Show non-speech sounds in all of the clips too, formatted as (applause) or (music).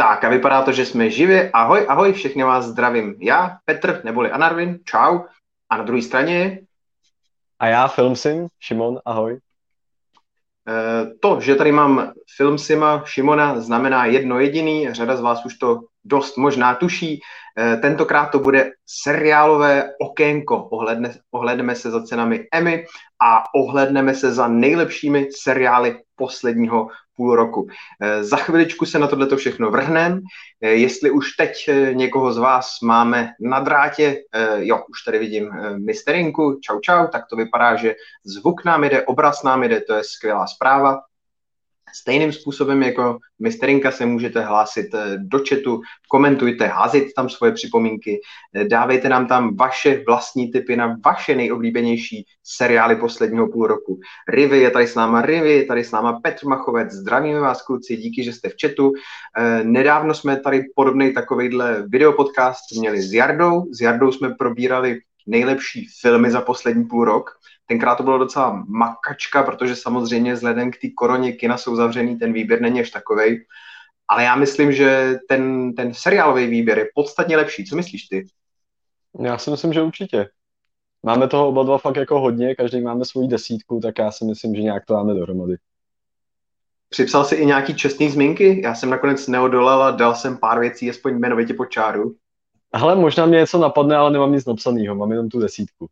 Tak a vypadá to, že jsme živě. Ahoj, ahoj, všechny vás zdravím. Já, Petr, neboli Anarvin, čau. A na druhé straně. A já, Filmsim, Šimon, ahoj. Eh, to, že tady mám Filmsima Šimona, znamená jedno jediný, řada z vás už to dost možná tuší. Eh, tentokrát to bude seriálové okénko. Ohledne, ohledneme se za cenami Emmy a ohledneme se za nejlepšími seriály posledního půl roku. Eh, za chviličku se na tohleto všechno vrhnem. Eh, jestli už teď někoho z vás máme na drátě, jo, už tady vidím misterinku, čau čau, tak to vypadá, že zvuk nám jde, obraz nám jde, to je skvělá zpráva. Stejným způsobem jako misterinka se můžete hlásit eh, do chatu, komentujte, házejte tam svoje připomínky, eh, dávejte nám tam vaše vlastní typy na vaše nejoblíbenější seriály posledního půl roku. Rivy je tady s náma Rivy, je tady s náma Petr Machovec, zdravíme vás kluci, díky, že jste v chatu. Eh, nedávno jsme tady podobný takovejhle videopodcast měli s Jardou, s Jardou jsme probírali nejlepší filmy za poslední půl rok Tenkrát to bylo docela makačka, protože samozřejmě vzhledem k té koroně kina jsou zavřený, ten výběr není až takovej. Ale já myslím, že ten, ten seriálový výběr je podstatně lepší. Co myslíš ty? Já si myslím, že určitě. Máme toho oba dva fakt jako hodně, každý máme svoji desítku, tak já si myslím, že nějak to dáme dohromady. Připsal si i nějaký čestný zmínky? Já jsem nakonec neodolal a dal jsem pár věcí, aspoň jmenovitě po čáru. Ale možná mě něco napadne, ale nemám nic napsaného, mám jenom tu desítku.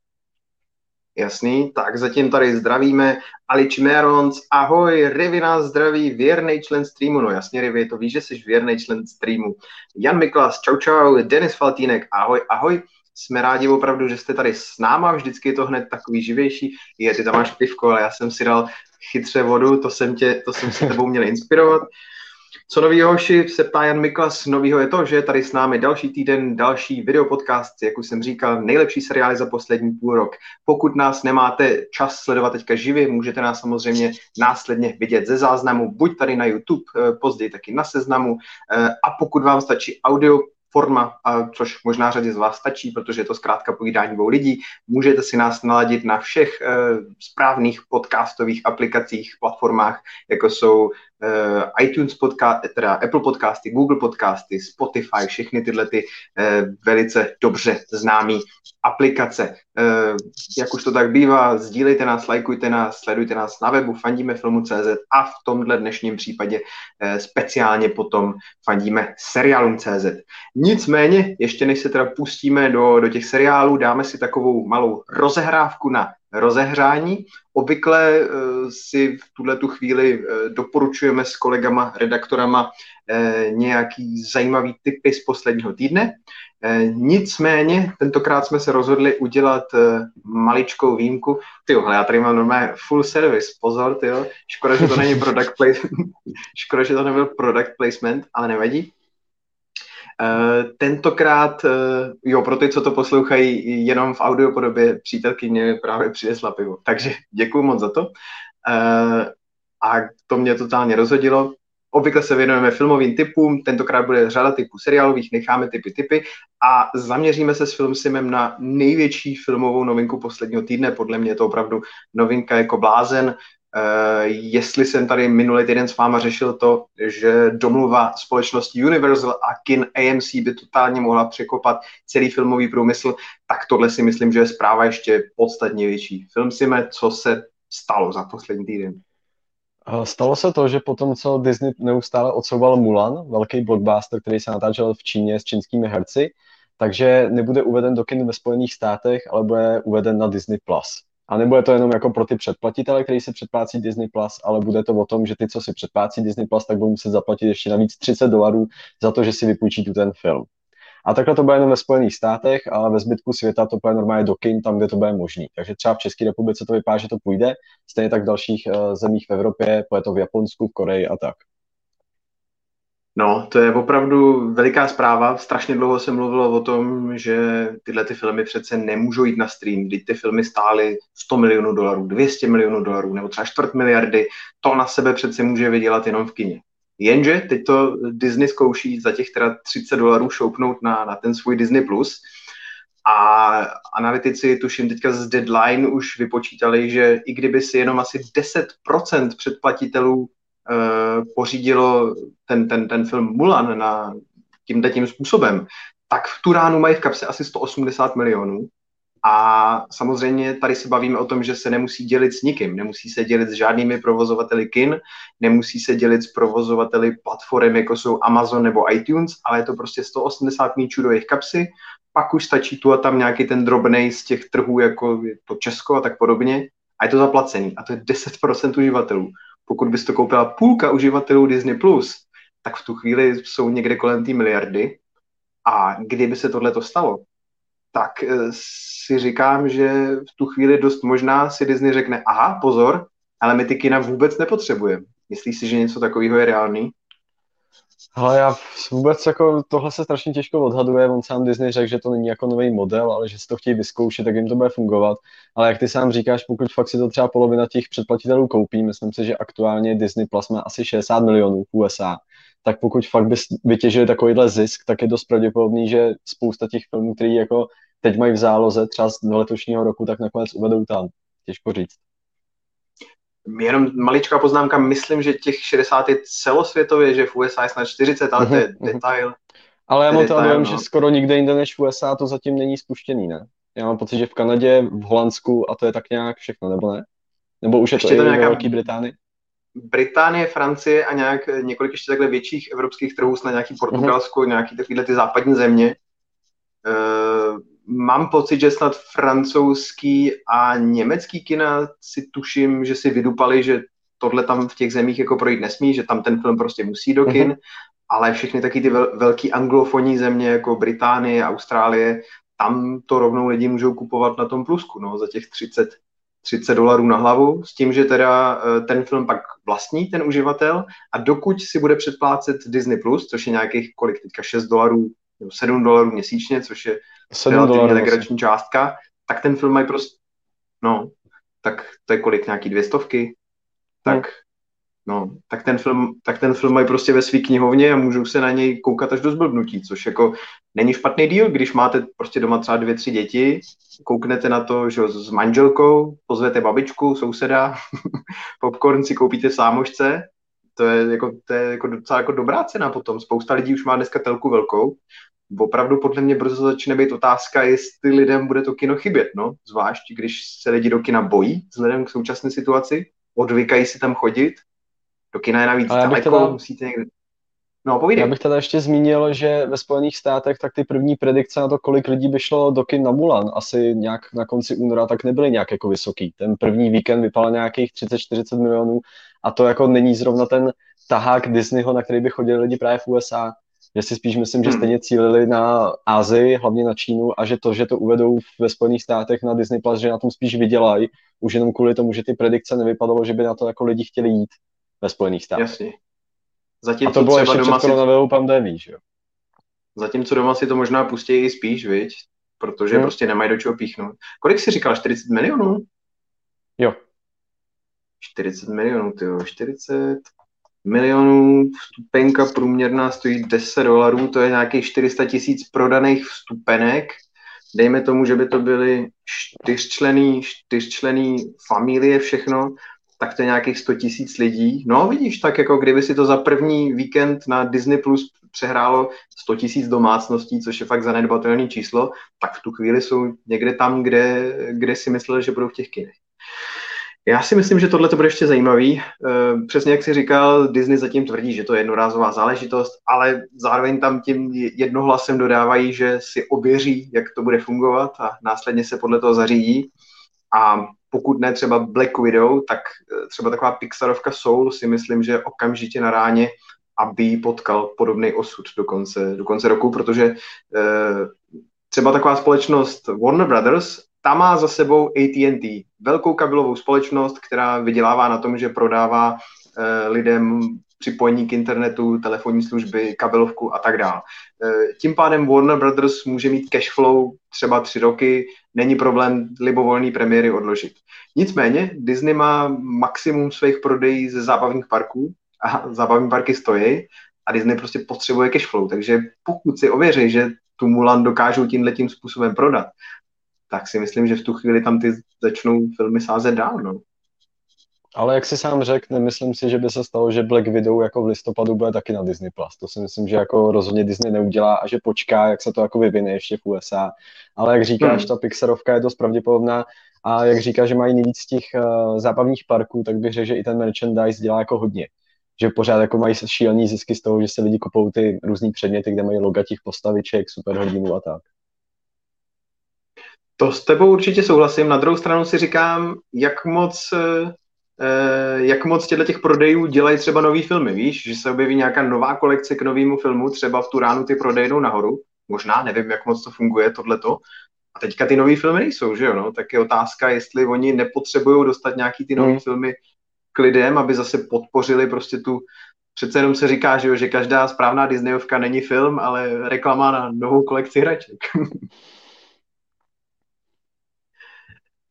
Jasný, tak zatím tady zdravíme Alič Merons, ahoj, Rivi nás zdraví, věrný člen streamu, no jasně Rivi, to víš, že jsi věrný člen streamu. Jan Miklas, čau čau, Denis Faltínek, ahoj, ahoj, jsme rádi opravdu, že jste tady s náma, vždycky je to hned takový živější, je, ty tam máš pivko, ale já jsem si dal chytře vodu, to jsem, tě, to jsem se tebou měl inspirovat. Co novýho, hoši, se ptá Jan Miklas. Novýho je to, že tady s námi další týden, další videopodcast, jak už jsem říkal, nejlepší seriály za poslední půl rok. Pokud nás nemáte čas sledovat teďka živě, můžete nás samozřejmě následně vidět ze záznamu, buď tady na YouTube, eh, později taky na seznamu. Eh, a pokud vám stačí audio, forma, a což možná řadě z vás stačí, protože je to zkrátka povídání dvou lidí. Můžete si nás naladit na všech e, správných podcastových aplikacích, platformách, jako jsou uh, iTunes podcast, teda Apple podcasty, Google podcasty, Spotify, všechny tyhle ty uh, velice dobře známé aplikace. Uh, jak už to tak bývá, sdílejte nás, lajkujte nás, sledujte nás na webu fandíme filmu.cz a v tomhle dnešním případě uh, speciálně potom fandíme seriálům.cz. Nicméně, ještě než se teda pustíme do, do těch seriálů, dáme si takovou malou rozehrávku na rozehřání. Obvykle uh, si v tuhle tu chvíli uh, doporučujeme s kolegama, redaktorama uh, nějaký zajímavý typy z posledního týdne. Nicméně, tentokrát jsme se rozhodli udělat maličkou výjimku. Ty já tady mám normálně full service, pozor, tyjo. Škoda, že to není product placement. (laughs) Škoda, že to nebyl product placement, ale nevadí. Uh, tentokrát, uh, jo, pro ty, co to poslouchají jenom v audio podobě, přítelkyně právě přinesla pivo. Takže děkuji moc za to. Uh, a to mě totálně rozhodilo. Obvykle se věnujeme filmovým typům, tentokrát bude řada typů seriálových, necháme typy typy a zaměříme se s Filmsimem na největší filmovou novinku posledního týdne. Podle mě je to opravdu novinka jako blázen. Uh, jestli jsem tady minulý týden s váma řešil to, že domluva společnosti Universal a kin AMC by totálně mohla překopat celý filmový průmysl, tak tohle si myslím, že je zpráva ještě podstatně větší. Film si me, co se stalo za poslední týden. Eh, stalo se to, že potom, co Disney neustále odsouval Mulan, velký blockbuster, který se natáčel v Číně s čínskými herci, takže nebude uveden do kin ve Spojených státech, ale bude uveden na Disney+. Plus. A nebude to jenom jako pro ty předplatitele, kteří si předplácí Disney+, Plus, ale bude to o tom, že ty, co si předplácí Disney+, Plus, tak budou muset zaplatit ještě navíc 30 dolarů za to, že si vypůjčí tu ten film. A takhle to bude jenom ve Spojených státech, ale ve zbytku světa to bude normálně do kin, tam, kde to bude možný. Takže třeba v České republice to vypadá, že to půjde, stejně tak v dalších uh, zemích v Evropě, půjde to v Japonsku, v Koreji a tak. No, to je opravdu veliká zpráva. Strašně dlouho se mluvilo o tom, že tyhle ty filmy přece nemůžou jít na stream. Když ty filmy stály 100 milionů dolarů, 200 milionů dolarů nebo třeba čtvrt miliardy. To na sebe přece může vydělat jenom v kině. Jenže teď to Disney zkouší za těch teda 30 dolarů šoupnout na, na ten svůj Disney+. Plus. A analytici, tuším teďka z Deadline, už vypočítali, že i kdyby si jenom asi 10% předplatitelů pořídilo ten, ten, ten film Mulan na tímhle tím způsobem, tak v tu ránu mají v kapse asi 180 milionů a samozřejmě tady se bavíme o tom, že se nemusí dělit s nikým. Nemusí se dělit s žádnými provozovateli kin, nemusí se dělit s provozovateli platform, jako jsou Amazon nebo iTunes, ale je to prostě 180 míčů do jejich kapsy. Pak už stačí tu a tam nějaký ten drobnej z těch trhů, jako je to Česko a tak podobně. A je to zaplacený. A to je 10% uživatelů. Pokud bys to koupila půlka uživatelů Disney+, tak v tu chvíli jsou někde kolem té miliardy. A kdyby se tohle to stalo, tak eh, si říkám, že v tu chvíli dost možná si Disney řekne, aha, pozor, ale my ty kina vůbec nepotřebujeme. Myslíš si, že něco takového je reálný? Ale já vůbec jako tohle se strašně těžko odhaduje, on sám Disney řekl, že to není jako nový model, ale že si to chtějí vyzkoušet, tak jim to bude fungovat. Ale jak ty sám říkáš, pokud fakt si to třeba polovina těch předplatitelů koupí, myslím si, že aktuálně Disney Plus má asi 60 milionů v USA, tak pokud fakt bys vytěžili takovýhle zisk, tak je dost pravděpodobný, že spousta těch filmů, který jako teď mají v záloze třeba z letošního roku, tak nakonec uvedou tam. Těžko říct. Jenom maličká poznámka, myslím, že těch 60 je celosvětově, že v USA je snad 40, ale to je mhm, mhm. detail. Ale já mám to no. že skoro nikde jinde než v USA to zatím není spuštěný, ne? Já mám pocit, že v Kanadě, v Holandsku a to je tak nějak všechno, nebo ne? Nebo už je ještě to, to i nějaká... ve Velké Británii? Británie, Francie a nějak několik ještě takhle větších evropských trhů, snad nějaký Portugalsko, mm-hmm. nějaký takovýhle ty západní země. Uh, mám pocit, že snad francouzský a německý kina si tuším, že si vydupali, že tohle tam v těch zemích jako projít nesmí, že tam ten film prostě musí do kin, mm-hmm. ale všechny taky ty vel, velký anglofonní země jako Británie, Austrálie, tam to rovnou lidi můžou kupovat na tom plusku, no, za těch 30, 30 dolarů na hlavu, s tím, že teda eh, ten film pak vlastní ten uživatel a dokud si bude předplácet Disney+, Plus, což je nějakých kolik teďka 6 dolarů nebo 7 dolarů měsíčně, což je 7 relativně legrační částka, tak ten film mají prostě, no, tak to je kolik, nějaký dvě stovky, tak, hmm. no, tak ten film, tak ten film mají prostě ve své knihovně a můžou se na něj koukat až do zblbnutí, což jako není špatný díl, když máte prostě doma třeba dvě, tři děti, kouknete na to, že s manželkou, pozvete babičku, souseda, (laughs) popcorn si koupíte v sámošce, to je, jako, to je jako docela jako dobrá cena potom. Spousta lidí už má dneska telku velkou opravdu podle mě brzo začne být otázka, jestli lidem bude to kino chybět, no, zvlášť když se lidi do kina bojí vzhledem k současné situaci, odvykají si tam chodit, do kina je navíc daleko, teda... musíte někde... No, povídej. Já bych teda ještě zmínil, že ve Spojených státech tak ty první predikce na to, kolik lidí by šlo do kin na Mulan, asi nějak na konci února, tak nebyly nějak jako vysoký. Ten první víkend vypadal nějakých 30-40 milionů a to jako není zrovna ten tahák Disneyho, na který by chodili lidi právě v USA že si spíš myslím, že hmm. stejně cílili na Asii, hlavně na Čínu a že to, že to uvedou ve Spojených státech na Disney+, Plus, že na tom spíš vydělají, už jenom kvůli tomu, že ty predikce nevypadalo, že by na to jako lidi chtěli jít ve Spojených státech. Jasně. Zatím a to bylo ještě před koronavirovou pandemí, že jo? Zatímco doma si to možná pustí i spíš, viď? Protože hmm. prostě nemají do čeho píchnout. Kolik jsi říkal? 40 milionů? Jo. 40 milionů, ty 40 milionů, vstupenka průměrná stojí 10 dolarů, to je nějakých 400 tisíc prodaných vstupenek. Dejme tomu, že by to byly čtyřčlený, čtyřčlený familie všechno, tak to je nějakých 100 tisíc lidí. No vidíš, tak jako kdyby si to za první víkend na Disney Plus přehrálo 100 tisíc domácností, což je fakt zanedbatelné číslo, tak v tu chvíli jsou někde tam, kde, kde si mysleli, že budou v těch kinech. Já si myslím, že tohle to bude ještě zajímavý. Eh, přesně jak si říkal, Disney zatím tvrdí, že to je jednorázová záležitost, ale zároveň tam tím jednohlasem dodávají, že si ověří, jak to bude fungovat a následně se podle toho zařídí. A pokud ne třeba Black Widow, tak eh, třeba taková Pixarovka Soul si myslím, že okamžitě na ráně, aby potkal podobný osud do konce, do konce roku, protože eh, třeba taková společnost Warner Brothers ta má za sebou AT&T, velkou kabelovou společnost, která vydělává na tom, že prodává eh, lidem připojení k internetu, telefonní služby, kabelovku a tak dále. Eh, tím pádem Warner Brothers může mít cash flow třeba tři roky, není problém libovolný premiéry odložit. Nicméně Disney má maximum svých prodejí ze zábavních parků a zábavní parky stojí a Disney prostě potřebuje cash flow, takže pokud si ověří, že tu Mulan dokážou tímhle tím způsobem prodat, tak si myslím, že v tu chvíli tam ty začnou filmy sázet dál. No. Ale jak si sám řekl, nemyslím si, že by se stalo, že Black Widow jako v listopadu bude taky na Disney+. Plus. To si myslím, že jako rozhodně Disney neudělá a že počká, jak se to jako vyvine ještě v USA. Ale jak říkáš, hmm. ta Pixarovka je dost pravděpodobná a jak říká, že mají nejvíc těch uh, zábavních parků, tak bych řekl, že i ten merchandise dělá jako hodně. Že pořád jako mají šílený zisky z toho, že se lidi kupou ty různý předměty, kde mají loga těch postaviček, superhrdinů a tak. To s tebou určitě souhlasím. Na druhou stranu si říkám, jak moc eh, Eh, jak moc těchto těch prodejů dělají třeba nový filmy, víš, že se objeví nějaká nová kolekce k novému filmu, třeba v tu ránu ty prodej jdou nahoru, možná, nevím, jak moc to funguje, tohleto, a teďka ty nový filmy nejsou, že jo, no? tak je otázka, jestli oni nepotřebují dostat nějaký ty nový mm. filmy k lidem, aby zase podpořili prostě tu, přece jenom se říká, že, jo, že každá správná Disneyovka není film, ale reklama na novou kolekci hraček. (laughs)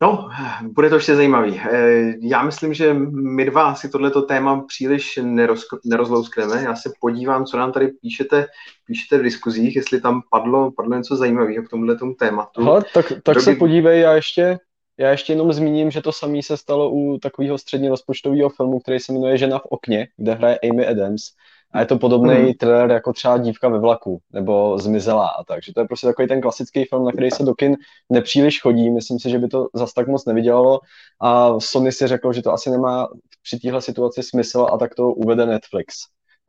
No, bude to ještě zajímavý. Eh, já myslím, že my dva si tohleto téma příliš neroz, nerozlouskneme. Já se podívám, co nám tady píšete, píšete v diskuzích, jestli tam padlo, padlo něco zajímavého k tomuhle tomu tématu. Aha, tak, tak Doby... se podívej, já ještě, já ještě jenom zmíním, že to samé se stalo u takového středně rozpočtového filmu, který se jmenuje Žena v okně, kde hraje Amy Adams. A je to podobný hmm. trailer jako třeba Dívka ve vlaku nebo Zmizela a tak. Že to je prostě takový ten klasický film, na který se do kin nepříliš chodí. Myslím si, že by to zas tak moc nevydělalo. A Sony si řekl, že to asi nemá při téhle situaci smysl a tak to uvede Netflix.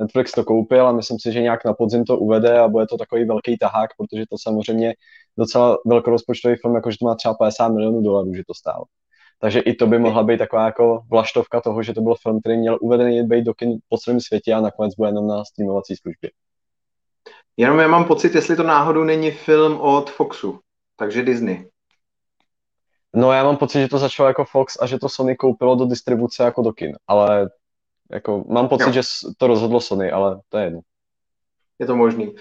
Netflix to koupil a myslím si, že nějak na podzim to uvede a bude to takový velký tahák, protože to samozřejmě docela velkorozpočtový film, jakože to má třeba 50 milionů dolarů, že to stálo. Takže i to by mohla být taková jako vlaštovka toho, že to byl film, který měl uvedený být do kin po celém světě a nakonec bude jenom na streamovací službě. Jenom já mám pocit, jestli to náhodou není film od Foxu, takže Disney. No já mám pocit, že to začalo jako Fox a že to Sony koupilo do distribuce jako do kin, ale jako mám pocit, jo. že to rozhodlo Sony, ale to je jedno. Je to možný.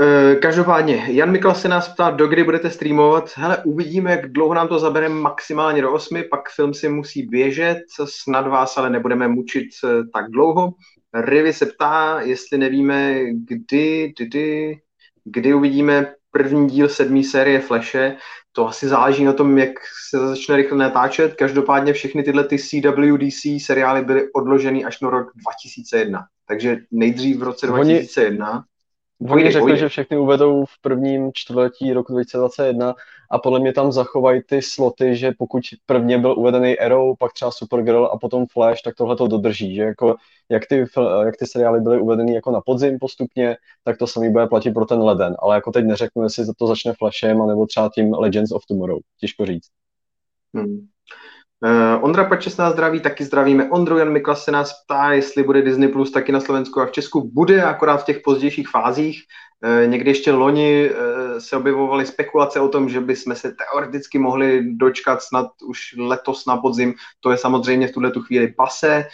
Eh, každopádně, Jan Mikla se nás ptá, do kdy budete streamovat. Hele, uvidíme, jak dlouho nám to zabere, maximálně do 8, pak film si musí běžet, snad vás ale nebudeme mučit eh, tak dlouho. Rivy se ptá, jestli nevíme, kdy, kdy, kdy uvidíme první díl sedmé série Flashe. To asi záleží na tom, jak se začne rychle natáčet. Každopádně všechny tyhle ty CWDC seriály byly odloženy až na rok 2001. Takže nejdřív v roce 2001. Oni Oni řekli, že všechny uvedou v prvním čtvrtletí roku 2021 a podle mě tam zachovají ty sloty, že pokud prvně byl uvedený Arrow, pak třeba Supergirl a potom Flash, tak tohle to dodrží, že jako jak ty, jak ty seriály byly uvedeny jako na podzim postupně, tak to samý bude platit pro ten leden, ale jako teď neřeknu, jestli to začne Flashem, anebo třeba tím Legends of Tomorrow, těžko říct. Hmm. Uh, Ondra Pačes nás zdraví, taky zdravíme. Ondru Jan Miklas se nás ptá, jestli bude Disney Plus taky na Slovensku a v Česku. Bude, akorát v těch pozdějších fázích. Uh, někdy ještě loni uh, se objevovaly spekulace o tom, že bychom se teoreticky mohli dočkat snad už letos na podzim. To je samozřejmě v tuhle tu chvíli pase.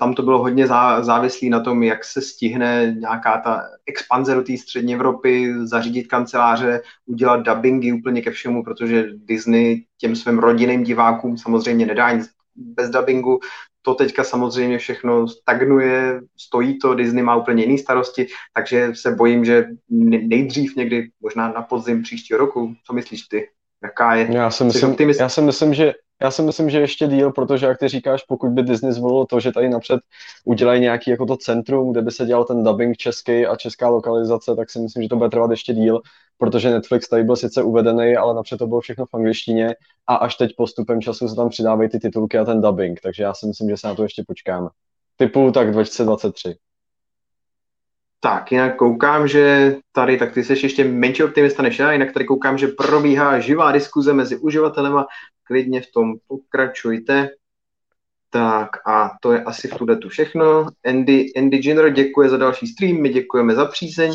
Tam to bylo hodně závislé na tom, jak se stihne nějaká ta expanze do té střední Evropy, zařídit kanceláře, udělat dubbingy úplně ke všemu, protože Disney těm svým rodinným divákům samozřejmě nedá nic bez dubbingu. To teďka samozřejmě všechno stagnuje, stojí to, Disney má úplně jiný starosti, takže se bojím, že nejdřív někdy, možná na podzim příštího roku. Co myslíš ty? Jaká je? Já si myslím, já si myslím že já si myslím, že ještě díl, protože jak ty říkáš, pokud by Disney zvolil to, že tady napřed udělají nějaký jako to centrum, kde by se dělal ten dubbing český a česká lokalizace, tak si myslím, že to bude trvat ještě díl, protože Netflix tady byl sice uvedený, ale napřed to bylo všechno v angličtině a až teď postupem času se tam přidávají ty titulky a ten dubbing, takže já si myslím, že se na to ještě počkáme. Typu tak 2023. Tak, jinak koukám, že tady, tak ty jsi ještě menší optimista než já, jinak tady koukám, že probíhá živá diskuze mezi uživatelema, klidně v tom pokračujte. Tak a to je asi v tuhle tu všechno. Andy, Andy Ginner děkuje za další stream, my děkujeme za přízeň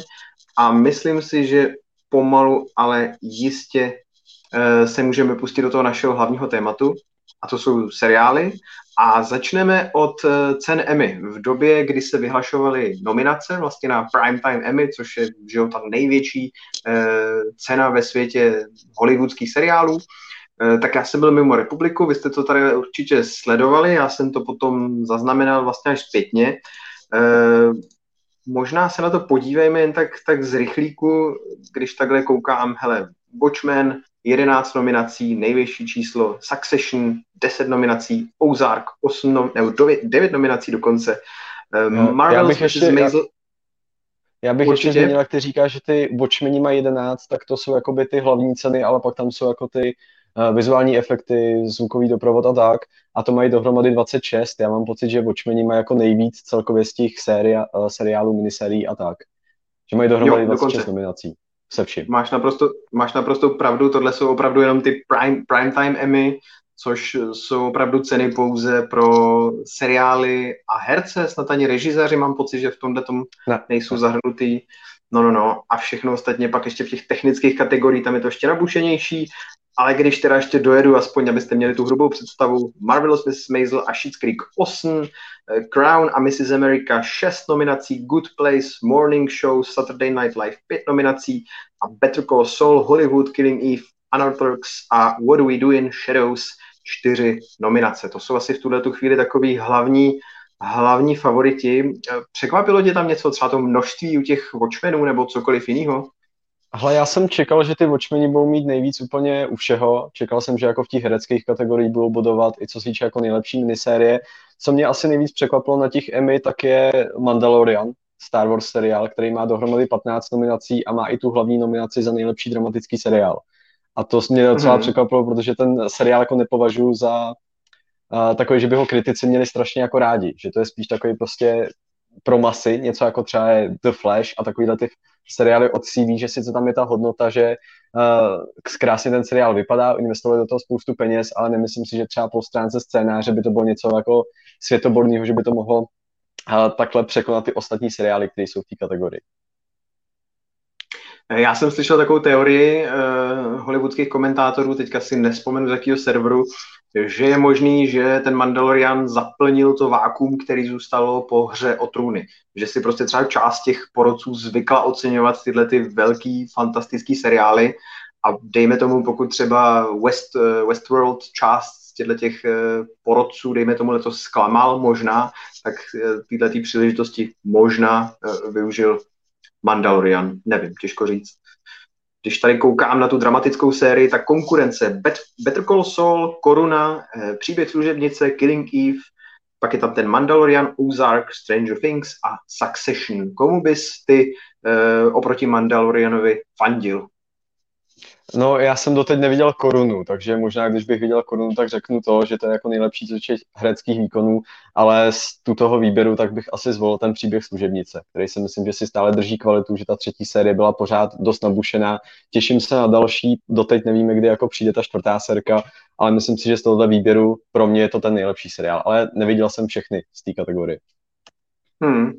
a myslím si, že pomalu, ale jistě uh, se můžeme pustit do toho našeho hlavního tématu a to jsou seriály. A začneme od eh, cen Emmy. V době, kdy se vyhlašovaly nominace vlastně na Primetime Emmy, což je že jo, ta největší eh, cena ve světě hollywoodských seriálů, eh, tak já jsem byl mimo republiku, vy jste to tady určitě sledovali, já jsem to potom zaznamenal vlastně až zpětně. Eh, možná se na to podívejme jen tak, tak z rychlíku, když takhle koukám, hele, Watchmen 11 nominací, nejvyšší číslo Succession 10 nominací, Ozark 8 nom, nebo 9, 9 nominací dokonce. Um, Marvel já bych ještě, Maisel, já bych Určitě. ještě zmínil, jak ty říkáš, že ty Watchmeni mají 11, tak to jsou jakoby ty hlavní ceny, ale pak tam jsou jako ty uh, vizuální efekty, zvukový doprovod a tak. A to mají dohromady 26. Já mám pocit, že Watchmeni mají jako nejvíc celkově z těch séria, uh, seriálů, miniserií a tak. Že mají dohromady jo, 26 dokonce. nominací se vším. Máš naprosto, máš naprosto pravdu, tohle jsou opravdu jenom ty prime, prime time Emmy, což jsou opravdu ceny pouze pro seriály a herce, snad ani režiséři, mám pocit, že v tomhle tom ne. nejsou zahrnutý. No, no, no. A všechno ostatně pak ještě v těch technických kategoriích, tam je to ještě nabušenější. Ale když teda ještě dojedu, aspoň abyste měli tu hrubou představu, Marvelous Mrs. Maisel a Schitt's Creek 8, eh, Crown a Mrs. America 6 nominací, Good Place, Morning Show, Saturday Night Live 5 nominací a Better Call Saul, Hollywood, Killing Eve, Unorthodox a What Do We Do in Shadows čtyři nominace. To jsou asi v tuhle tu chvíli takový hlavní, hlavní favoriti. Překvapilo tě tam něco, třeba to množství u těch Watchmenů nebo cokoliv jiného? Hle, já jsem čekal, že ty Watchmeni budou mít nejvíc úplně u všeho. Čekal jsem, že jako v těch hereckých kategoriích budou bodovat i co se týče jako nejlepší minisérie. Co mě asi nejvíc překvapilo na těch Emmy, tak je Mandalorian, Star Wars seriál, který má dohromady 15 nominací a má i tu hlavní nominaci za nejlepší dramatický seriál. A to mě docela mm-hmm. překvapilo, protože ten seriál jako nepovažuji za uh, takový, že by ho kritici měli strašně jako rádi. Že to je spíš takový prostě pro masy, něco jako třeba je The Flash a takovýhle ty seriály od CV, že sice tam je ta hodnota, že uh, krásně ten seriál vypadá, investovali do toho spoustu peněz, ale nemyslím si, že třeba po stránce scénáře by to bylo něco jako světoborného, že by to mohlo uh, takhle překonat ty ostatní seriály, které jsou v té kategorii. Já jsem slyšel takovou teorii uh, hollywoodských komentátorů, teďka si nespomenu z jakého serveru, že je možný, že ten Mandalorian zaplnil to vákum, který zůstalo po hře o trůny. Že si prostě třeba část těch porodců zvykla oceňovat tyhle ty velký, fantastický seriály a dejme tomu, pokud třeba West, uh, Westworld část těchto těch uh, porodců, dejme tomu, to zklamal možná, tak tyhle ty příležitosti možná využil Mandalorian, nevím, těžko říct. Když tady koukám na tu dramatickou sérii, tak konkurence Bet- Better Call Saul, Koruna, eh, Příběh služebnice, Killing Eve, pak je tam ten Mandalorian, Ozark, Stranger Things a Succession. Komu bys ty eh, oproti Mandalorianovi fandil? No, já jsem doteď neviděl korunu, takže možná, když bych viděl korunu, tak řeknu to, že to je jako nejlepší co hereckých výkonů, ale z tutoho výběru tak bych asi zvolil ten příběh služebnice, který si myslím, že si stále drží kvalitu, že ta třetí série byla pořád dost nabušená. Těším se na další, doteď nevíme, kdy jako přijde ta čtvrtá serka, ale myslím si, že z tohoto výběru pro mě je to ten nejlepší seriál, ale neviděl jsem všechny z té kategorie. Hmm.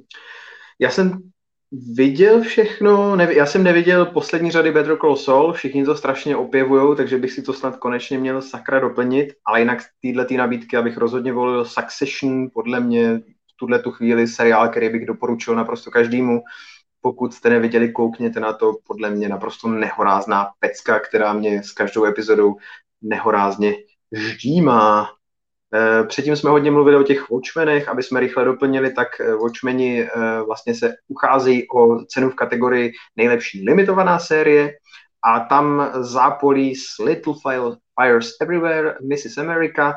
Já jsem Viděl všechno, nevi, já jsem neviděl poslední řady Better Call Saul, všichni to strašně opěvují, takže bych si to snad konečně měl sakra doplnit, ale jinak týhle tý nabídky abych rozhodně volil Succession, podle mě v tuhle tu chvíli seriál, který bych doporučil naprosto každému. Pokud jste neviděli, koukněte na to, podle mě naprosto nehorázná pecka, která mě s každou epizodou nehorázně ždímá. Eh, předtím jsme hodně mluvili o těch Watchmenech, aby jsme rychle doplnili, tak eh, Watchmeni eh, vlastně se ucházejí o cenu v kategorii nejlepší limitovaná série a tam zápolí s Little Fires Everywhere, Mrs. America,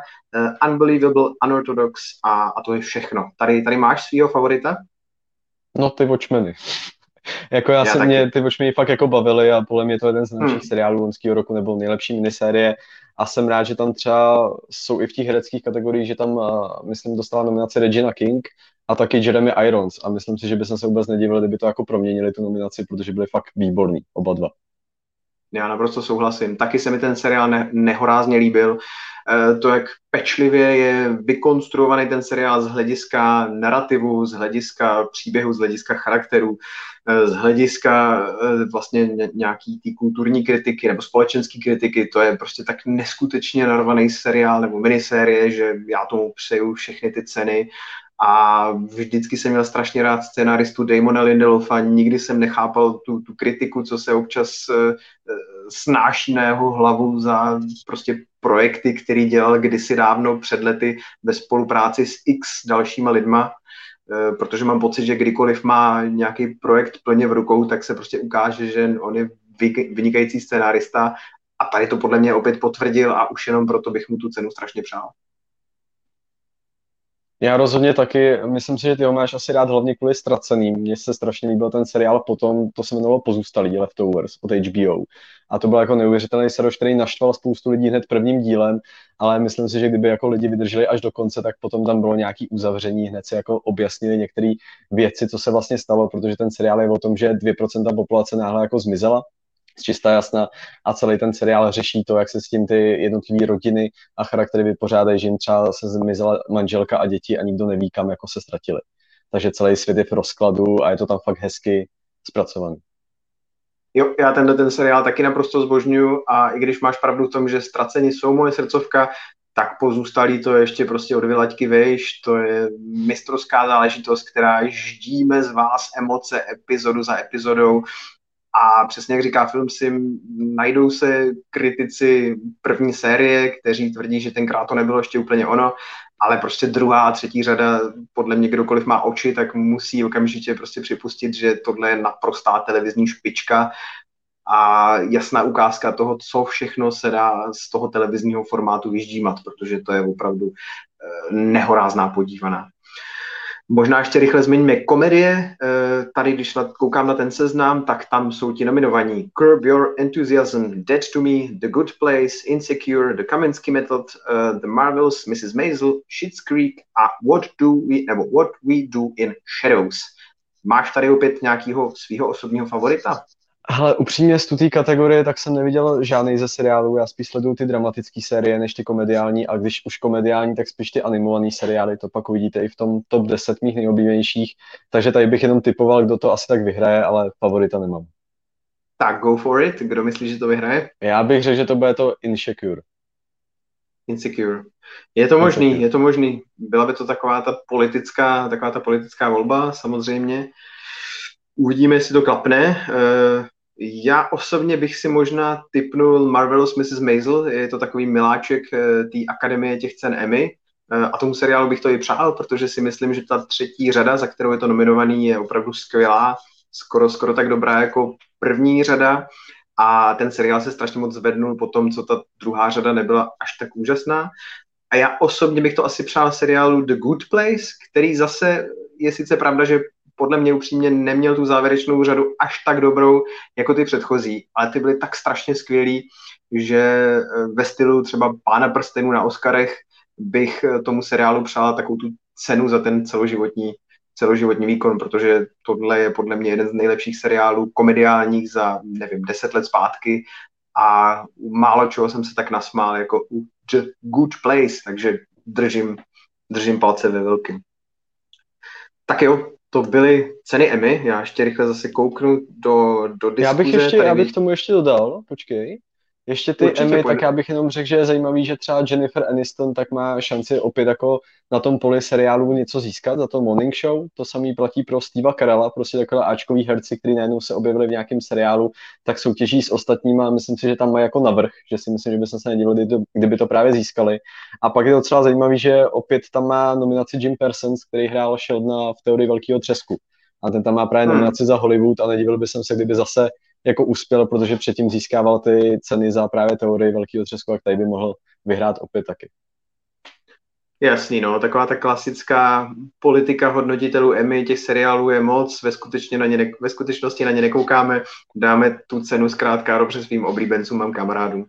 Unbelievable, Unorthodox a, a to je všechno. Tady, tady máš svého favorita? No ty Watchmeny. Jako já, já jsem mě, ty Watchmeny fakt jako bavili a podle mě to je jeden z nejlepších hmm. seriálů loňského roku nebo nejlepší minisérie a jsem rád, že tam třeba jsou i v těch hereckých kategoriích, že tam, myslím, dostala nominaci Regina King a taky Jeremy Irons a myslím si, že by se vůbec nedivili, kdyby to jako proměnili tu nominaci, protože byli fakt výborní, oba dva. Já naprosto souhlasím. Taky se mi ten seriál ne- nehorázně líbil. E, to, jak pečlivě je vykonstruovaný ten seriál z hlediska narrativu, z hlediska příběhu, z hlediska charakteru, e, z hlediska e, vlastně nějaký té kulturní kritiky nebo společenské kritiky, to je prostě tak neskutečně narvaný seriál nebo minisérie, že já tomu přeju všechny ty ceny a vždycky jsem měl strašně rád scénaristu Damona Lindelofa, nikdy jsem nechápal tu, tu kritiku, co se občas uh, snáší na jeho hlavu za prostě projekty, který dělal kdysi dávno před lety ve spolupráci s x dalšíma lidma, protože mám pocit, že kdykoliv má nějaký projekt plně v rukou, tak se prostě ukáže, že on je vynikající scénárista a tady to podle mě opět potvrdil a už jenom proto bych mu tu cenu strašně přál. Já rozhodně taky, myslím si, že ty ho máš asi rád hlavně kvůli ztraceným. Mně se strašně líbil ten seriál potom, to se jmenovalo Pozůstalí Leftovers od HBO. A to byl jako neuvěřitelný seriál, který naštval spoustu lidí hned prvním dílem, ale myslím si, že kdyby jako lidi vydrželi až do konce, tak potom tam bylo nějaký uzavření, hned si jako objasnili některé věci, co se vlastně stalo, protože ten seriál je o tom, že 2% populace náhle jako zmizela z čistá jasna a celý ten seriál řeší to, jak se s tím ty jednotlivé rodiny a charaktery vypořádají, že jim třeba se zmizela manželka a děti a nikdo neví, kam jako se ztratili. Takže celý svět je v rozkladu a je to tam fakt hezky zpracovaný. Jo, já tenhle ten seriál taky naprosto zbožňuju a i když máš pravdu v tom, že ztracení jsou moje srdcovka, tak pozůstalí to ještě prostě od vylaďky vejš, to je mistrovská záležitost, která ždíme z vás emoce epizodu za epizodou a přesně jak říká film Sim, najdou se kritici první série, kteří tvrdí, že tenkrát to nebylo ještě úplně ono, ale prostě druhá a třetí řada, podle mě kdokoliv má oči, tak musí okamžitě prostě připustit, že tohle je naprostá televizní špička a jasná ukázka toho, co všechno se dá z toho televizního formátu vyždímat, protože to je opravdu eh, nehorázná podívaná. Možná ještě rychle zmiňme komedie. Eh, tady, když koukám na ten seznam, tak tam jsou ti nominovaní Curb Your Enthusiasm, Dead to Me, The Good Place, Insecure, The Kaminsky Method, uh, The Marvels, Mrs. Maisel, Schitt's Creek a What Do We, nebo What We Do in Shadows. Máš tady opět nějakého svého osobního favorita? Ale upřímně z té kategorie tak jsem neviděl žádný ze seriálů, já spíš sleduju ty dramatické série než ty komediální a když už komediální, tak spíš ty animované seriály, to pak uvidíte i v tom top 10 mých nejoblíbenějších, takže tady bych jenom typoval, kdo to asi tak vyhraje, ale favorita nemám. Tak go for it, kdo myslí, že to vyhraje? Já bych řekl, že to bude to Insecure. Insecure. Je to možný, Insecure. je to možný. Byla by to taková ta politická, taková ta politická volba, samozřejmě. Uvidíme, jestli to klapne. Já osobně bych si možná typnul Marvelous Mrs. Maisel, je to takový miláček eh, té akademie těch cen Emmy, eh, a tomu seriálu bych to i přál, protože si myslím, že ta třetí řada, za kterou je to nominovaný, je opravdu skvělá, skoro, skoro tak dobrá jako první řada a ten seriál se strašně moc zvednul po tom, co ta druhá řada nebyla až tak úžasná. A já osobně bych to asi přál seriálu The Good Place, který zase je sice pravda, že podle mě upřímně neměl tu závěrečnou řadu až tak dobrou jako ty předchozí, ale ty byly tak strašně skvělý, že eh, ve stylu třeba Pána prstenů na Oscarech bych eh, tomu seriálu přál takovou tu cenu za ten celoživotní, celoživotní výkon, protože tohle je podle mě jeden z nejlepších seriálů komediálních za, nevím, deset let zpátky a málo čeho jsem se tak nasmál jako u The Good Place, takže držím, držím palce ve velkým. Tak jo, to byly ceny Emmy. Já ještě rychle zase kouknu do, do diskuze. Já bych, ještě, já bych tomu ještě dodal, počkej. Ještě ty Určitě Emmy, pojď. tak já bych jenom řekl, že je zajímavý, že třeba Jennifer Aniston tak má šanci opět jako na tom poli seriálu něco získat za to Morning Show. To samý platí pro Steva Carella, prostě takové Ačkový herci, kteří najednou se objevili v nějakém seriálu, tak soutěží s ostatníma a myslím si, že tam mají jako navrh, že si myslím, že by se nedivili, kdyby to, kdyby to právě získali. A pak je to třeba zajímavý, že opět tam má nominaci Jim Parsons, který hrál Sheldona v teorii velkého třesku. A ten tam má právě hmm. nominaci za Hollywood a nedivil by jsem se, kdyby zase jako uspěl, protože předtím získával ty ceny za právě teorii velkého třesku a tady by mohl vyhrát opět taky. Jasný, no, taková ta klasická politika hodnotitelů Emmy těch seriálů je moc, ve, skutečně na ně ne, ve skutečnosti na ně nekoukáme, dáme tu cenu zkrátka dobře svým oblíbencům, mám kamarádům.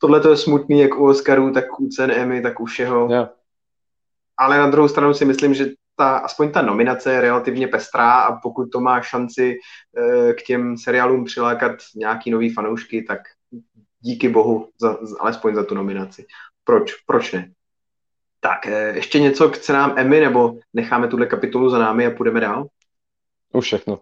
Tohle to je smutný jak u Oscarů, tak u cen Emmy, tak u všeho. Yeah. Ale na druhou stranu si myslím, že ta, aspoň ta nominace je relativně pestrá a pokud to má šanci e, k těm seriálům přilákat nějaký nový fanoušky, tak díky bohu za, alespoň za tu nominaci. Proč? Proč ne? Tak, e, ještě něco k cenám Emmy, nebo necháme tuhle kapitolu za námi a půjdeme dál? Už všechno.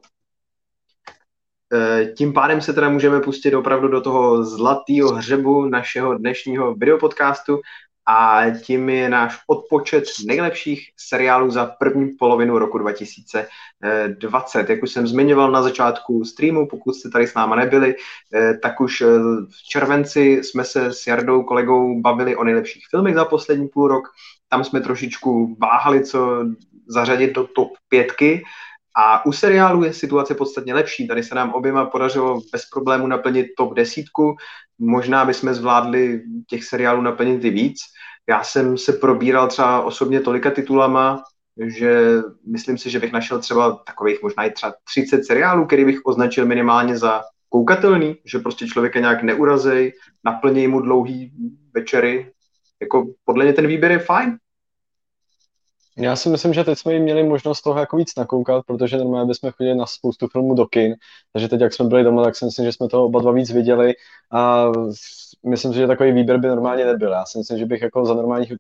E, tím pádem se teda můžeme pustit opravdu do toho zlatého hřebu našeho dnešního videopodcastu a tím je náš odpočet nejlepších seriálů za první polovinu roku 2020. Jak už jsem zmiňoval na začátku streamu, pokud jste tady s náma nebyli, eh, tak už eh, v červenci jsme se s Jardou kolegou bavili o nejlepších filmech za poslední půl rok. Tam jsme trošičku váhali, co zařadit do top pětky A u seriálu je situace podstatně lepší. Tady se nám oběma podařilo bez problému naplnit top desítku. Možná bychom zvládli těch seriálů naplnit i víc. Já jsem se probíral třeba osobně tolika titulama, že myslím si, že bych našel třeba takových možná i třeba 30 seriálů, který bych označil minimálně za koukatelný, že prostě člověka nějak neurazej, naplněj mu dlouhý večery. Jako podle mě ten výběr je fajn. Já si myslím, že teď jsme jim měli možnost toho jako víc nakoukat, protože normálně bychom chodili na spoustu filmů do kin, takže teď, jak jsme byli doma, tak si myslím, že jsme toho oba dva víc viděli a myslím si, že takový výběr by normálně nebyl. Já si myslím, že bych jako za normálních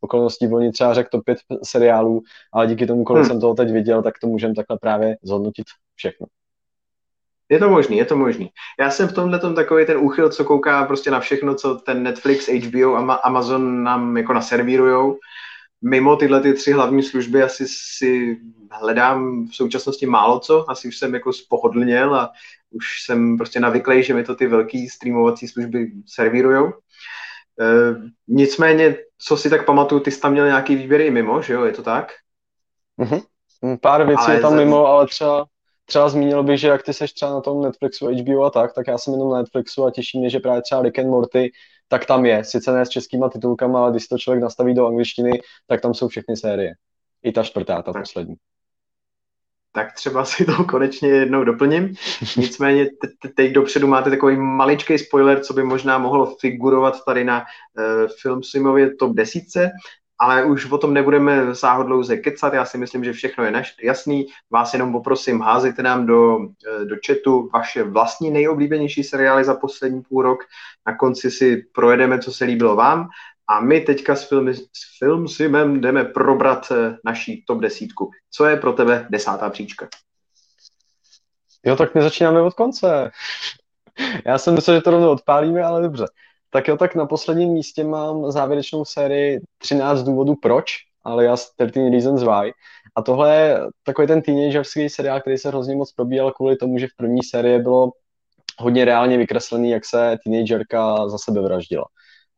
okolností, volně třeba řekl to pět seriálů, ale díky tomu, kolik hmm. jsem toho teď viděl, tak to můžeme takhle právě zhodnotit všechno. Je to možný, je to možný. Já jsem v tomhle tom takový ten úchyl, co kouká prostě na všechno, co ten Netflix, HBO a Amazon nám jako naservírujou mimo tyhle ty tři hlavní služby asi si hledám v současnosti málo co, asi už jsem jako spohodlněl a už jsem prostě navyklý, že mi to ty velké streamovací služby servírujou. E, nicméně, co si tak pamatuju, ty jsi tam měl nějaký výběry i mimo, že jo, je to tak? Mm-hmm. Pár věcí ale je tam mimo, ale třeba, třeba zmínil bych, že jak ty seš třeba na tom Netflixu, HBO a tak, tak já jsem jenom na Netflixu a těší mě, že právě třeba Rick and Morty tak tam je. Sice ne s českýma titulkama, ale když to člověk nastaví do angličtiny, tak tam jsou všechny série. I ta čtvrtá, ta tak. poslední. Tak třeba si to konečně jednou doplním. (laughs) Nicméně teď dopředu máte takový maličký spoiler, co by možná mohlo figurovat tady na uh, film top 10 ale už o tom nebudeme sáhodlouze kecat, já si myslím, že všechno je naš, jasný. Vás jenom poprosím, házejte nám do, eh, do chatu vaše vlastní nejoblíbenější seriály za poslední půl rok. Na konci si projedeme, co se líbilo vám. A my teďka s, filmy, s Film Simem jdeme probrat eh, naší top desítku. Co je pro tebe desátá příčka? Jo, tak my začínáme od konce. (laughs) Já jsem myslel, že to rovnou odpálíme, ale dobře. Tak jo, tak na posledním místě mám závěrečnou sérii 13 důvodů proč, ale já 13 Reasons Why. A tohle je takový ten teenagerský seriál, který se hrozně moc probíhal kvůli tomu, že v první sérii bylo hodně reálně vykreslený, jak se teenagerka za sebe vraždila.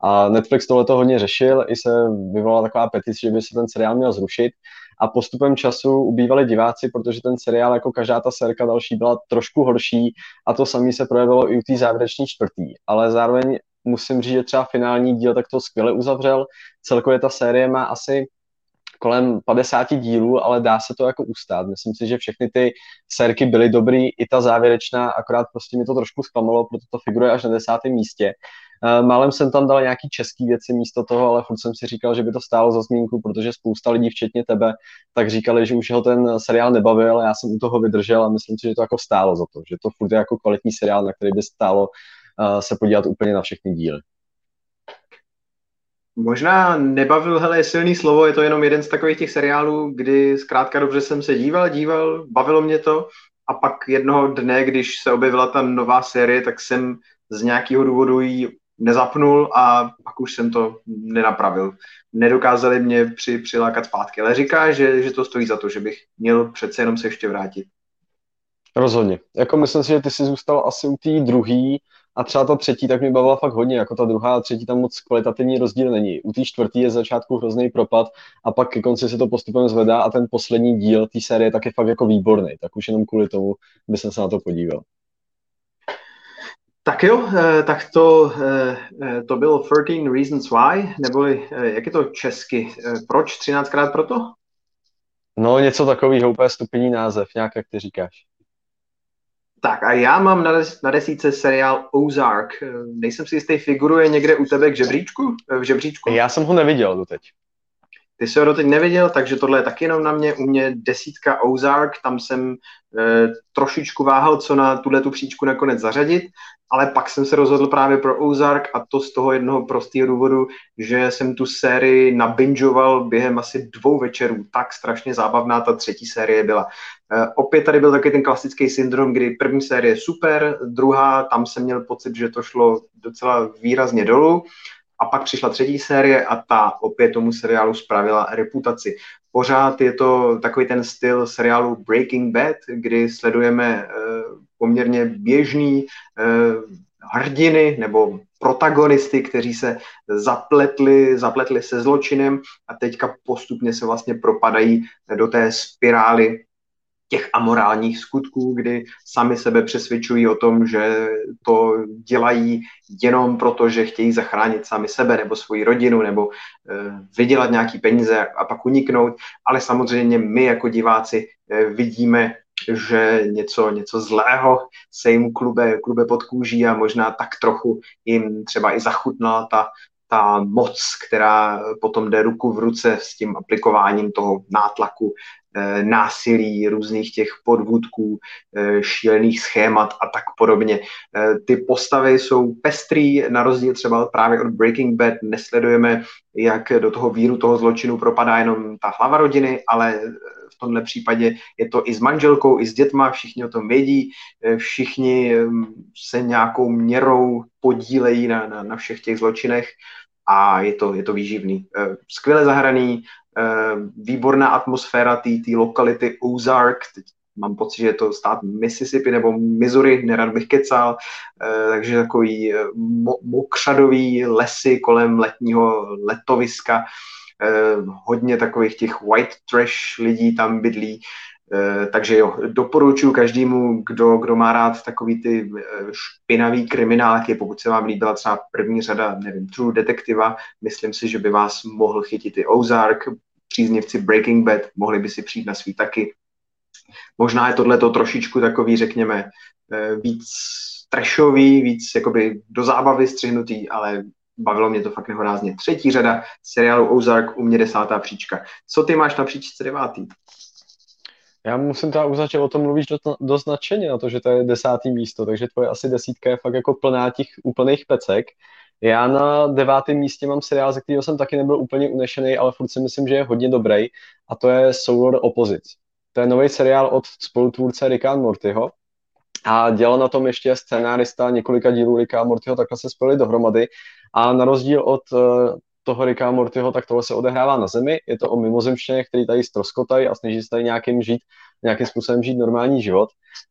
A Netflix tohle to hodně řešil, i se vyvolala taková petice, že by se ten seriál měl zrušit. A postupem času ubývali diváci, protože ten seriál, jako každá ta serka další, byla trošku horší a to samé se projevilo i u té závěrečné čtvrtý. Ale zároveň musím říct, že třeba finální díl tak to skvěle uzavřel. Celkově ta série má asi kolem 50 dílů, ale dá se to jako ustát. Myslím si, že všechny ty serky byly dobrý, i ta závěrečná, akorát prostě mi to trošku zklamalo, proto to figuruje až na desátém místě. Eh, málem jsem tam dal nějaký český věci místo toho, ale furt jsem si říkal, že by to stálo za zmínku, protože spousta lidí, včetně tebe, tak říkali, že už ho ten seriál nebavil, já jsem u toho vydržel a myslím si, že to jako stálo za to, že to furt je jako kvalitní seriál, na který by stálo se podívat úplně na všechny díly. Možná nebavil, hele, je silný slovo, je to jenom jeden z takových těch seriálů, kdy zkrátka dobře jsem se díval, díval, bavilo mě to a pak jednoho dne, když se objevila ta nová série, tak jsem z nějakého důvodu ji nezapnul a pak už jsem to nenapravil. Nedokázali mě při, přilákat zpátky, ale říká, že, že to stojí za to, že bych měl přece jenom se ještě vrátit. Rozhodně. Jako myslím si, že ty jsi zůstal asi u té druhé, a třeba ta třetí tak mi bavila fakt hodně, jako ta druhá a třetí tam moc kvalitativní rozdíl není. U té čtvrtý je začátku hrozný propad a pak ke konci se to postupem zvedá a ten poslední díl té série tak je fakt jako výborný, tak už jenom kvůli tomu by jsem se na to podíval. Tak jo, eh, tak to, eh, eh, to bylo 13 Reasons Why, neboli jak je to česky, proč 13krát proto? No něco takového, úplně stupidní název, nějak jak ty říkáš. Tak a já mám na, des, na desíce seriál Ozark. Nejsem si jistý, figuruje někde u tebe k žebříčku? V žebříčku? Já jsem ho neviděl doteď. Ty jsi ho doteď neviděl, takže tohle je taky jenom na mě. U mě desítka Ozark, tam jsem e, trošičku váhal, co na tuhle tu příčku nakonec zařadit, ale pak jsem se rozhodl právě pro Ozark a to z toho jednoho prostého důvodu, že jsem tu sérii nabinžoval během asi dvou večerů. Tak strašně zábavná ta třetí série byla. E, opět tady byl taky ten klasický syndrom, kdy první série super, druhá, tam jsem měl pocit, že to šlo docela výrazně dolů a pak přišla třetí série a ta opět tomu seriálu spravila reputaci. Pořád je to takový ten styl seriálu Breaking Bad, kdy sledujeme uh, poměrně běžný uh, hrdiny nebo protagonisty, kteří se zapletli, zapletli se zločinem a teďka postupně se vlastně propadají do té spirály těch amorálních skutků, kdy sami sebe přesvědčují o tom, že to dělají jenom proto, že chtějí zachránit sami sebe nebo svoji rodinu nebo eh, vydělat nějaký peníze a pak uniknout, ale samozřejmě my jako diváci eh, vidíme, že něco, něco zlého se jim klube, klube pod kůží a možná tak trochu jim třeba i zachutnala ta, ta moc, která potom jde ruku v ruce s tím aplikováním toho nátlaku násilí, různých těch podvůdků, eh, šílených schémat a tak podobně. Eh, ty postavy jsou pestrý, na rozdíl třeba právě od Breaking Bad nesledujeme, jak do toho víru toho zločinu propadá jenom ta hlava rodiny, ale v tomhle případě je to i s manželkou, i s dětma, všichni o tom vědí, všichni se nějakou měrou podílejí na, na, na všech těch zločinech a je to, je to výživný. Skvěle zahraný, Eh, výborná atmosféra té lokality Ozark, teď mám pocit, že je to stát Mississippi nebo Missouri, nerad bych kecal, eh, takže takový eh, mo- mokřadový lesy kolem letního letoviska, hodně takových těch white trash lidí tam bydlí, takže jo, doporučuji každému, kdo, kdo má rád takový ty špinavý kriminálky, pokud se vám líbila třeba první řada, nevím, True Detektiva, myslím si, že by vás mohl chytit i Ozark, příznivci Breaking Bad, mohli by si přijít na svý taky. Možná je tohle to trošičku takový, řekněme, eh, víc trashový, víc jakoby do zábavy střihnutý, ale bavilo mě to fakt nehorázně. Třetí řada seriálu Ozark, u mě desátá příčka. Co ty máš na příčce devátý? Já musím teda uznat, že o tom mluvíš dost, dost nadšeně na to, že to je desátý místo, takže tvoje asi desítka je fakt jako plná těch úplných pecek. Já na devátém místě mám seriál, ze kterého jsem taky nebyl úplně unešený, ale furt si myslím, že je hodně dobrý a to je Solar Opposites. To je nový seriál od spolutvůrce Ricka Mortyho a dělal na tom ještě scénárista několika dílů Ricka Mortyho, takhle se spojili dohromady a na rozdíl od eh, toho Ricka Mortyho, tak tohle se odehrává na Zemi. Je to o mimozemštěnech, který tady stroskotají a snaží se tady nějakým žít, nějakým způsobem žít normální život.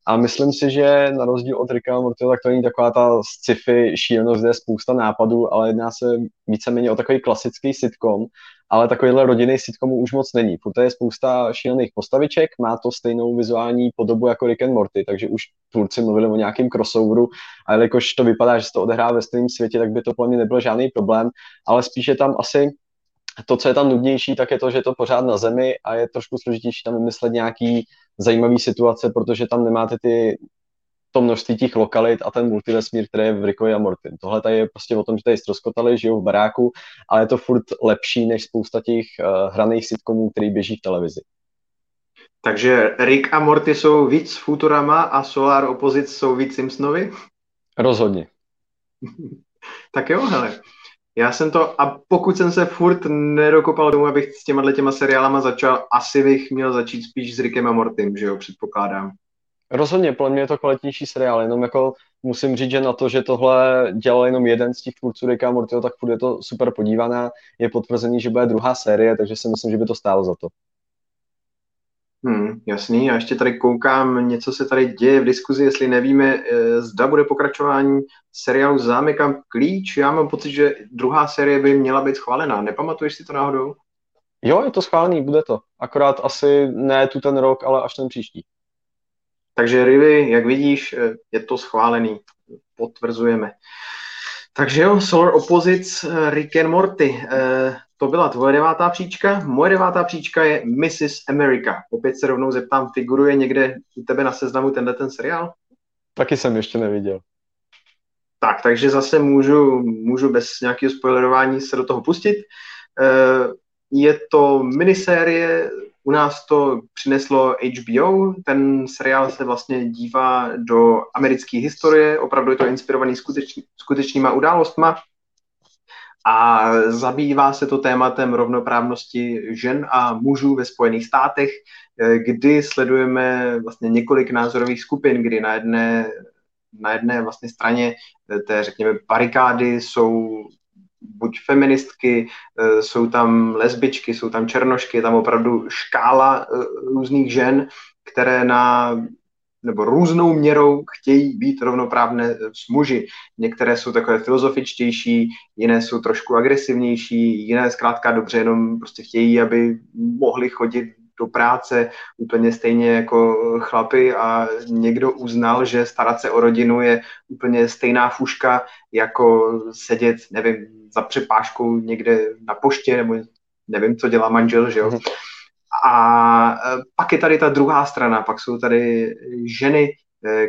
A myslím si, že na rozdíl od Ricka Mortyho, tak to není taková ta sci-fi šílenost, kde je spousta nápadů, ale jedná se víceméně o takový klasický sitcom, ale takovýhle rodinný sitcomu už moc není. Furt je spousta šílených postaviček, má to stejnou vizuální podobu jako Rick and Morty, takže už tvůrci mluvili o nějakém crossoveru a jelikož to vypadá, že se to odehrává ve stejném světě, tak by to pro mě nebyl žádný problém, ale spíše tam asi to, co je tam nudnější, tak je to, že je to pořád na zemi a je trošku složitější tam vymyslet nějaký zajímavý situace, protože tam nemáte ty to množství těch lokalit a ten multivesmír, který je v Rickovi a Mortin. Tohle tady je prostě o tom, že tady ztroskotali, žijou v baráku, ale je to furt lepší než spousta těch uh, hraných sitcomů, který běží v televizi. Takže Rick a Morty jsou víc Futurama a Solar Opposites jsou víc Simpsonovi? Rozhodně. (laughs) tak jo, hele. Já jsem to, a pokud jsem se furt nedokopal tomu, abych s těma těma seriálama začal, asi bych měl začít spíš s Rickem a Mortym, že jo, předpokládám. Rozhodně, podle mě je to kvalitnější seriál, jenom jako musím říct, že na to, že tohle dělal jenom jeden z těch tvůrců Ricka Mortyho, tak furt je to super podívaná, je potvrzený, že bude druhá série, takže si myslím, že by to stálo za to. Hmm, jasný, já ještě tady koukám, něco se tady děje v diskuzi, jestli nevíme, eh, zda bude pokračování seriálu Zámek a klíč. Já mám pocit, že druhá série by měla být schválená. Nepamatuješ si to náhodou? Jo, je to schválený, bude to. Akorát asi ne tu ten rok, ale až ten příští. Takže Rivy, jak vidíš, eh, je to schválený. Potvrzujeme. Takže jo, Solar Opposites, eh, Rick and Morty. Eh, to byla tvoje devátá příčka. Moje devátá příčka je Mrs. America. Opět se rovnou zeptám, figuruje někde u tebe na seznamu tenhle ten seriál? Taky jsem ještě neviděl. Tak, takže zase můžu, můžu bez nějakého spoilerování se do toho pustit. Je to minisérie u nás to přineslo HBO, ten seriál se vlastně dívá do americké historie, opravdu je to inspirovaný skutečný, skutečnýma událostma a zabývá se to tématem rovnoprávnosti žen a mužů ve Spojených státech, kdy sledujeme vlastně několik názorových skupin, kdy na jedné, na jedné vlastně straně té, řekněme, barikády jsou buď feministky, eh, jsou tam lesbičky, jsou tam černošky, je tam opravdu škála eh, různých žen, které na nebo různou měrou chtějí být rovnoprávné s muži. Některé jsou takové filozofičtější, jiné jsou trošku agresivnější, jiné zkrátka dobře jenom prostě chtějí, aby mohli chodit do práce úplně stejně jako chlapy a někdo uznal, že starat se o rodinu je úplně stejná fuška, jako sedět, nevím, za přepážkou někde na poště, nebo nevím, co dělá manžel, že jo. Mhm. A pak je tady ta druhá strana, pak jsou tady ženy,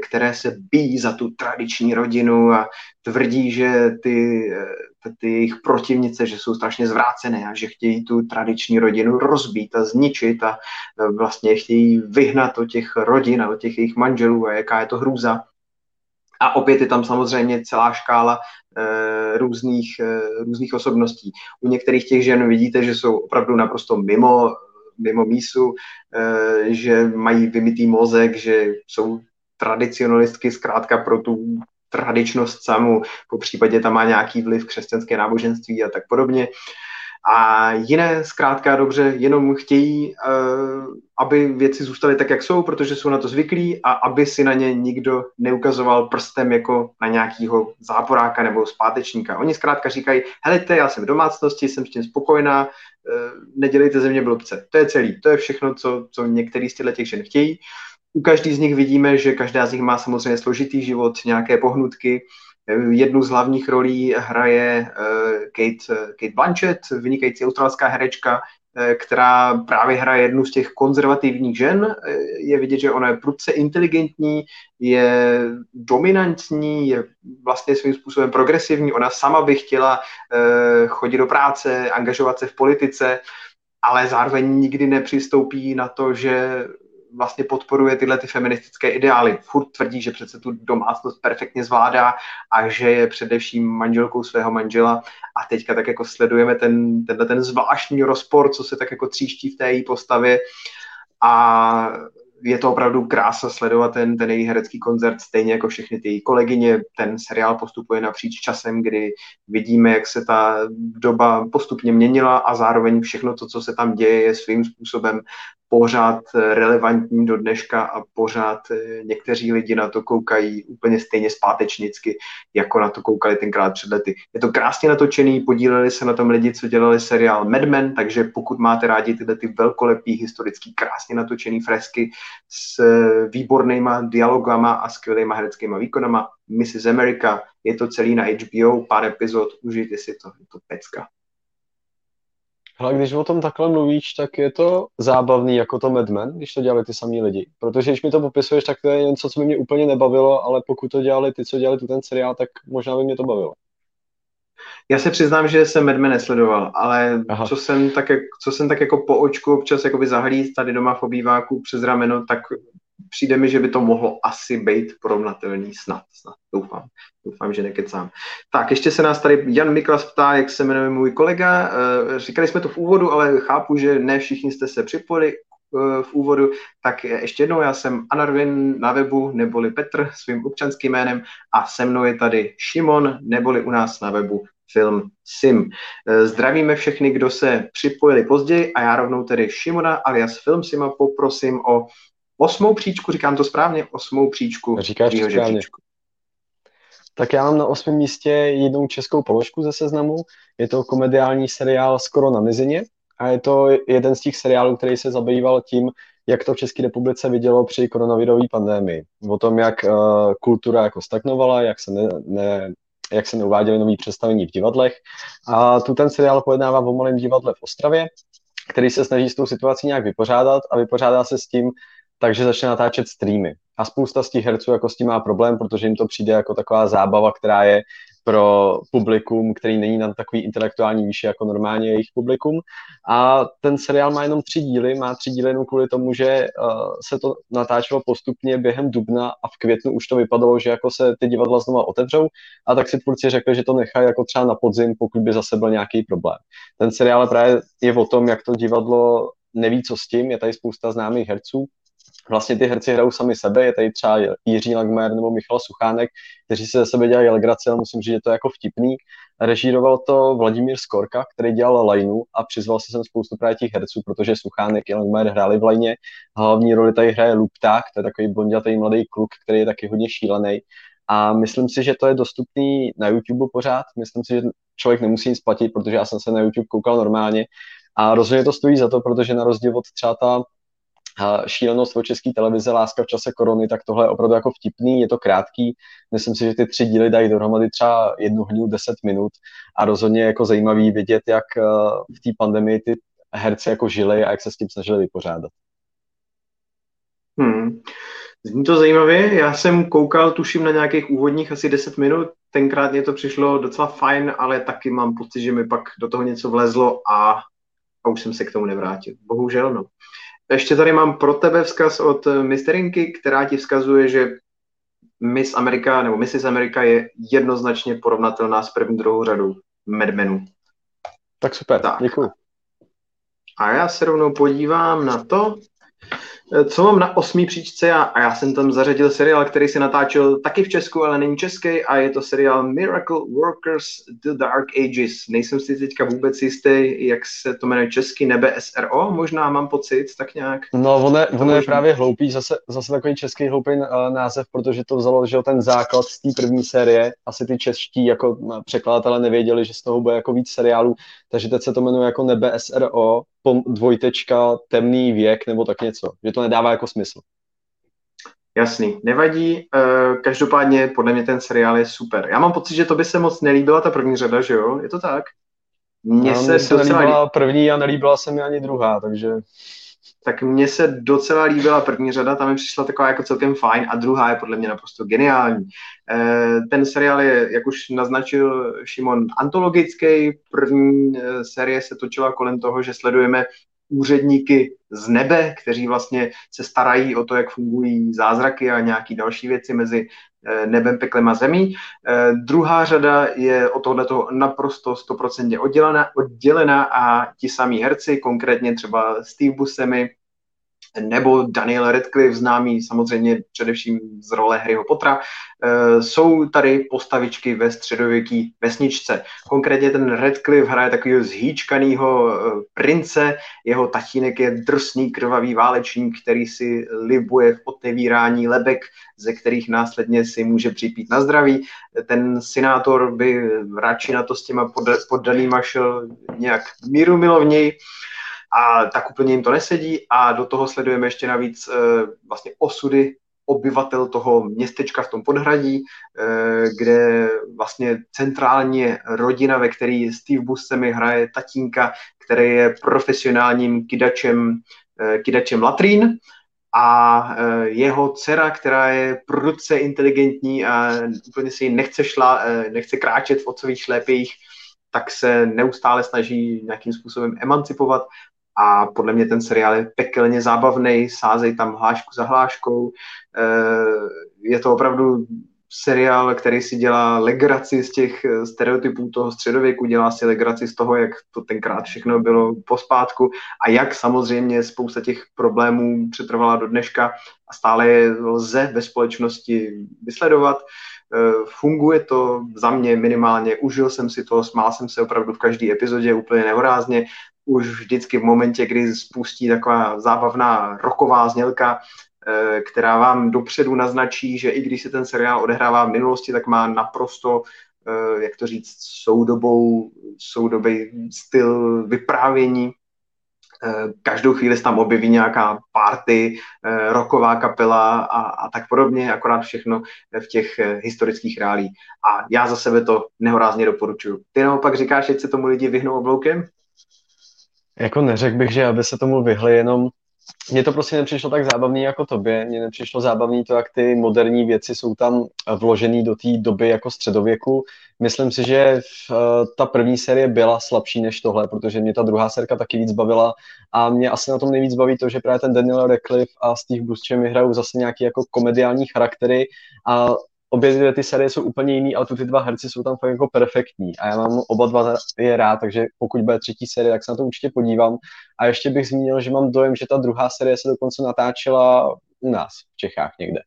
které se bíjí za tu tradiční rodinu a tvrdí, že ty, eh, ty jejich protivnice, že jsou strašně zvrácené a že chtějí tu tradiční rodinu rozbít a zničit a eh, vlastně chtějí vyhnat od těch rodin a od těch jejich manželů a jaká je to hrůza. A opět je tam samozřejmě celá škála e, různých, e, různých osobností. U některých těch žen vidíte, že jsou opravdu naprosto mimo, mimo mísu, že mají vymitý mozek, že jsou tradicionalistky zkrátka pro tu tradičnost samu, po případě tam má nějaký vliv křesťanské náboženství a tak podobně. A jiné zkrátka dobře jenom chtějí, uh, aby věci zůstaly tak, jak jsou, protože jsou na to zvyklí a aby si na ně nikdo neukazoval prstem jako na nějakého záporáka nebo zpátečníka. Oni zkrátka říkají, helejte, já jsem v domácnosti, jsem s tím spokojená, uh, nedělejte ze mě blbce. To je celý, to je všechno, co, co některý z těch žen chtějí. U každý z nich vidíme, že každá z nich má samozřejmě složitý život, nějaké pohnutky. Jednu z hlavních rolí hraje eh, Kate, Kate Blanchett, vynikající australská herečka, eh, která právě hraje jednu z těch konzervativních žen. Eh, je vidět, že ona je prudce inteligentní, je dominantní, je vlastně svým způsobem progresivní. Ona sama by chtěla chodit do práce, angažovat se v politice, ale zároveň nikdy nepřistoupí na to, že vlastně podporuje tyhle ty feministické ideály. Furt tvrdí, že přece tu domácnost perfektně zvládá a že je především manželkou svého manžela a teďka tak jako sledujeme ten, tenhle ten zvláštní rozpor, co se tak jako tříští v té její postavě a je to opravdu krása sledovat ten, ten její herecký koncert, stejně jako všechny ty její kolegyně. Ten seriál postupuje napříč časem, kdy vidíme, jak se ta doba postupně měnila a zároveň všechno to, co se tam děje, je svým způsobem pořád relevantní do dneška a pořád eh, někteří lidi na to koukají úplně stejně zpátečnicky, jako na to koukali tenkrát před lety. Je to krásně natočený, podíleli se na tom lidi, co dělali seriál Mad Men, takže pokud máte rádi tyhle ty velkolepý, historický, krásně natočený fresky s eh, výbornýma dialogama a skvělýma hereckýma výkonama, Mrs. America, je to celý na HBO, pár epizod, užijte si to, je to pecka. Ale když o tom takhle mluvíš, tak je to zábavný jako to Mad Men, když to dělali ty samý lidi. Protože když mi to popisuješ, tak to je něco, co by mě úplně nebavilo, ale pokud to dělali ty, co dělali tu ten seriál, tak možná by mě to bavilo. Já se přiznám, že jsem Mad Men nesledoval, ale co jsem, tak, co jsem tak jako po očku občas jakoby zahlíd tady doma v obýváku přes rameno, tak přijde mi, že by to mohlo asi být porovnatelný snad, snad doufám. Doufám, že nekecám. Tak, ještě se nás tady Jan Miklas ptá, jak se jmenuje můj kolega. Eh, říkali jsme to v úvodu, ale chápu, že ne všichni jste se připojili eh, v úvodu, tak ještě jednou, já jsem Anarvin na webu, neboli Petr svým občanským jménem a se mnou je tady Šimon, neboli u nás na webu film Sim. Eh, zdravíme všechny, kdo se připojili později a já rovnou tedy Šimona alias Film Sima poprosím o osmou příčku, říkám to správně, osmou příčku. Říkáš to správně. Příčku. Tak já mám na osmém místě jednou českou položku ze seznamu. Je to komediální seriál Skoro na mizině a je to jeden z těch seriálů, který se zabýval tím, jak to v České republice vidělo při koronavirové pandémii. O tom, jak uh, kultura jako stagnovala, jak se, ne, ne, jak se neuváděly nový představení v divadlech. A tu ten seriál pojednává o malém divadle v Ostravě, který se snaží s tou situací nějak vypořádat a vypořádá se s tím, takže začne natáčet streamy. A spousta z těch herců jako s tím má problém, protože jim to přijde jako taková zábava, která je pro publikum, který není na takový intelektuální výši jako normálně jejich publikum. A ten seriál má jenom tři díly, má tři díly jenom kvůli tomu, že uh, se to natáčelo postupně během dubna a v květnu už to vypadalo, že jako se ty divadla znova otevřou a tak si tvůrci řekli, že to nechají jako třeba na podzim, pokud by zase byl nějaký problém. Ten seriál právě je o tom, jak to divadlo neví, co s tím, je tady spousta známých herců, vlastně ty herci hrajou sami sebe, je tady třeba Jiří Langmer nebo Michal Suchánek, kteří se ze sebe dělají legraci, ale musím říct, že to je jako vtipný. Režíroval to Vladimír Skorka, který dělal Lajnu a přizval se sem spoustu právě těch herců, protože Suchánek i Langmer hráli v Lajně. Hlavní roli tady hraje Lupták, to je takový blondětý mladý kluk, který je taky hodně šílený. A myslím si, že to je dostupný na YouTube pořád. Myslím si, že člověk nemusí nic platit, protože já jsem se na YouTube koukal normálně. A rozhodně to stojí za to, protože na rozdíl od třeba ta šílenost o české televize Láska v čase korony, tak tohle je opravdu jako vtipný, je to krátký. Myslím si, že ty tři díly dají dohromady třeba jednu hodinu, deset minut a rozhodně jako zajímavý vidět, jak eh, v té pandemii ty herci jako žili a jak se s tím snažili vypořádat. Hmm. Zní to zajímavě. Já jsem koukal, tuším, na nějakých úvodních asi 10 minut. Tenkrát mě to přišlo docela fajn, ale taky mám pocit, že mi pak do toho něco vlezlo a, a už jsem se k tomu nevrátil. Bohužel, no. Ještě tady mám pro tebe vzkaz od Misterinky, která ti vzkazuje, že Miss Amerika nebo Mrs. Amerika je jednoznačně porovnatelná s první druhou řadou Madmenu. Tak super, tak. děkuji. A já se rovnou podívám na to, Eh, co mám na osmý příčce já, a já jsem tam zařadil seriál, který se natáčel taky v Česku, ale není český a je to seriál Miracle Workers The Dark Ages. Nejsem si teďka vůbec jistý, jak se to jmenuje česky, nebe SRO, možná mám pocit, tak nějak. No, ono, ono je právě hloupý, zase, zase takový český hloupý uh, název, protože to vzalo, že ten základ z té první série, asi ty čeští jako překladatelé nevěděli, že z toho bude jako víc seriálů, takže teď se to jmenuje jako nebe SRO, dvojtečka, temný věk nebo tak něco, že to nedává jako smysl. Jasný, nevadí. Eh, každopádně podle mě ten seriál je super. Já mám pocit, že to by se moc nelíbila ta první řada, že jo? Je to tak? Mně no, se, se docela nelíbila první a nelíbila se mi ani druhá, takže tak mně se docela líbila první řada, tam mi přišla taková jako celkem fajn a druhá je podle mě naprosto geniální. Eh, ten seriál je, jak už naznačil Šimon, antologický. První eh, série se točila kolem toho, že sledujeme úředníky z nebe, kteří vlastně se starají o to, jak fungují zázraky a nějaké další věci mezi nebem, peklem a zemí. Eh, druhá řada je od tohoto naprosto stoprocentně oddělená, oddělená a ti samí herci, konkrétně třeba Steve Buscemi, nebo Daniel Radcliffe, známý samozřejmě především z role Harryho Pottera, eh, jsou tady postavičky ve středověké vesničce. Konkrétně ten Radcliffe hraje takového zhýčkanýho eh, prince, jeho tatínek je drsný krvavý válečník, který si libuje v otevírání lebek, ze kterých následně si může připít na zdraví. Ten senátor by radši na to s těma poddanýma šel nějak míru milovněji, a tak úplně jim to nesedí. A do toho sledujeme ještě navíc e, vlastně osudy obyvatel toho městečka v tom podhradí, e, kde vlastně centrálně rodina, ve který Steve Buscemi hraje tatínka, který je profesionálním kidačem, e, kidačem latrín. A jeho dcera, která je prudce inteligentní a úplně si nechce, šla, nechce kráčet v otcových šlépějích, tak se neustále snaží nějakým způsobem emancipovat a podle mě ten seriál je pekelně zábavný, sázej tam hlášku za hláškou. Eh, je to opravdu seriál, který si dělá legraci z těch eh, stereotypů toho středověku, dělá si legraci z toho, jak to tenkrát všechno bylo pospátku a jak samozřejmě spousta těch problémů přetrvala do dneška a stále je lze ve společnosti vysledovat. Eh, funguje to za mě minimálně, užil jsem si to, smál jsem se opravdu v každé epizodě úplně nehorázně už vždycky v momentě, kdy spustí taková zábavná roková znělka, eh, která vám dopředu naznačí, že i když se ten seriál odehrává v minulosti, tak má naprosto, eh, jak to říct, soudobou, soudobý styl vyprávění. Eh, každou chvíli se tam objeví nějaká party, roková kapela a, a tak podobně, akorát všechno v těch historických reálích. A já za sebe to nehorázně doporučuji. Ty naopak říkáš, že se tomu lidi vyhnou obloukem? Jako neřekl bych, že aby se tomu vyhli, jenom mně to prostě nepřišlo tak zábavný jako tobě. Mně nepřišlo zábavný to, jak ty moderní věci jsou tam vložený do té doby jako středověku. Myslím si, že eh, ta první série byla slabší než tohle, protože mě ta druhá sérka taky víc bavila a mě asi na tom nejvíc baví to, že právě ten Daniel Radcliffe a Steve Buscemi hrajou zase nějaký jako komediální charaktery a obě dvě ty série jsou úplně jiný, ale tu ty dva herci jsou tam fakt jako perfektní a já mám oba dva je rád, takže pokud bude třetí série, tak se na to určitě podívám. A ještě bych zmínil, že mám dojem, že ta druhá série se dokonce natáčela u nás v Čechách někde.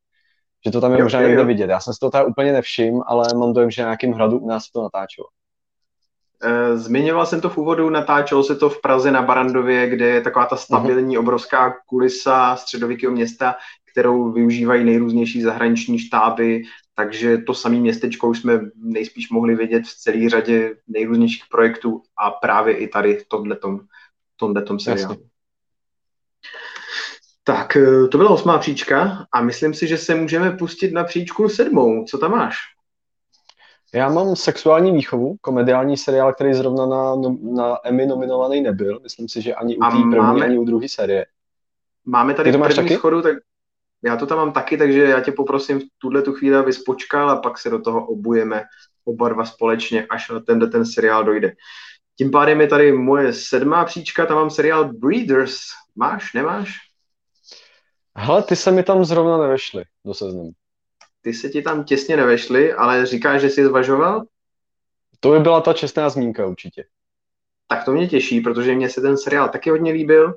Že to tam je jo, možná někde vidět. Já jsem si to tady úplně nevšiml, ale mám dojem, že na nějakém hradu u nás se to natáčelo. Eh, zmiňoval jsem to v úvodu, natáčelo se to v Praze na Barandově, kde je taková ta stabilní, uh-huh. obrovská kulisa středověkého města, kterou využívají nejrůznější zahraniční štáby, takže to samé městečko už jsme nejspíš mohli vidět v celé řadě nejrůznějších projektů a právě i tady v tomhletom, tomhletom seriálu. Jasně. Tak, eh, to byla osmá příčka a myslím si, že se můžeme pustit na příčku sedmou. Co tam máš? Já mám sexuální výchovu, komediální seriál, který zrovna na, na Emmy nominovaný nebyl. Myslím si, že ani u té první, máme, ani u druhé série. Máme tady první taky? schodu, tak já to tam mám taky, takže já tě poprosím v tuhle tu chvíli, abys počkal a pak se do toho obujeme oba dva společně, až na ten, ten seriál dojde. Tím pádem je tady moje sedmá příčka, tam mám seriál Breeders. Máš, nemáš? Hele, ty se mi tam zrovna nevešly do seznamu. Ty se ti tam těsně nevešly, ale říkáš, že jsi zvažoval? To by byla ta čestná zmínka určitě. Tak to mě těší, protože mě se ten seriál taky hodně líbil.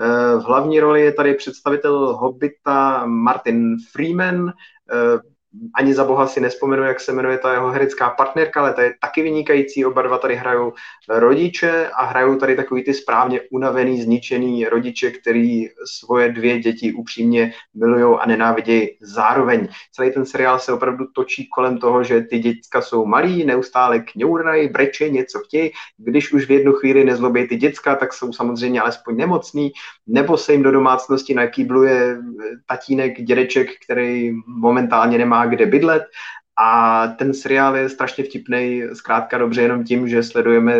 Eh, v hlavní roli je tady představitel Hobbita Martin Freeman, eh, ani za boha si nespomenu, jak se jmenuje ta jeho herecká partnerka, ale ta je taky vynikající. Oba dva tady hrajou rodiče a hrajou tady takový ty správně unavený, zničený rodiče, který svoje dvě děti upřímně milují a nenávidějí zároveň. Celý ten seriál se opravdu točí kolem toho, že ty děcka jsou malí, neustále kňourají, breče, něco chtějí. Když už v jednu chvíli nezlobí ty děcka, tak jsou samozřejmě alespoň nemocní, nebo se jim do domácnosti nakýbluje tatínek, dědeček, který momentálně nemá kde bydlet a ten seriál je strašně vtipný, zkrátka dobře jenom tím, že sledujeme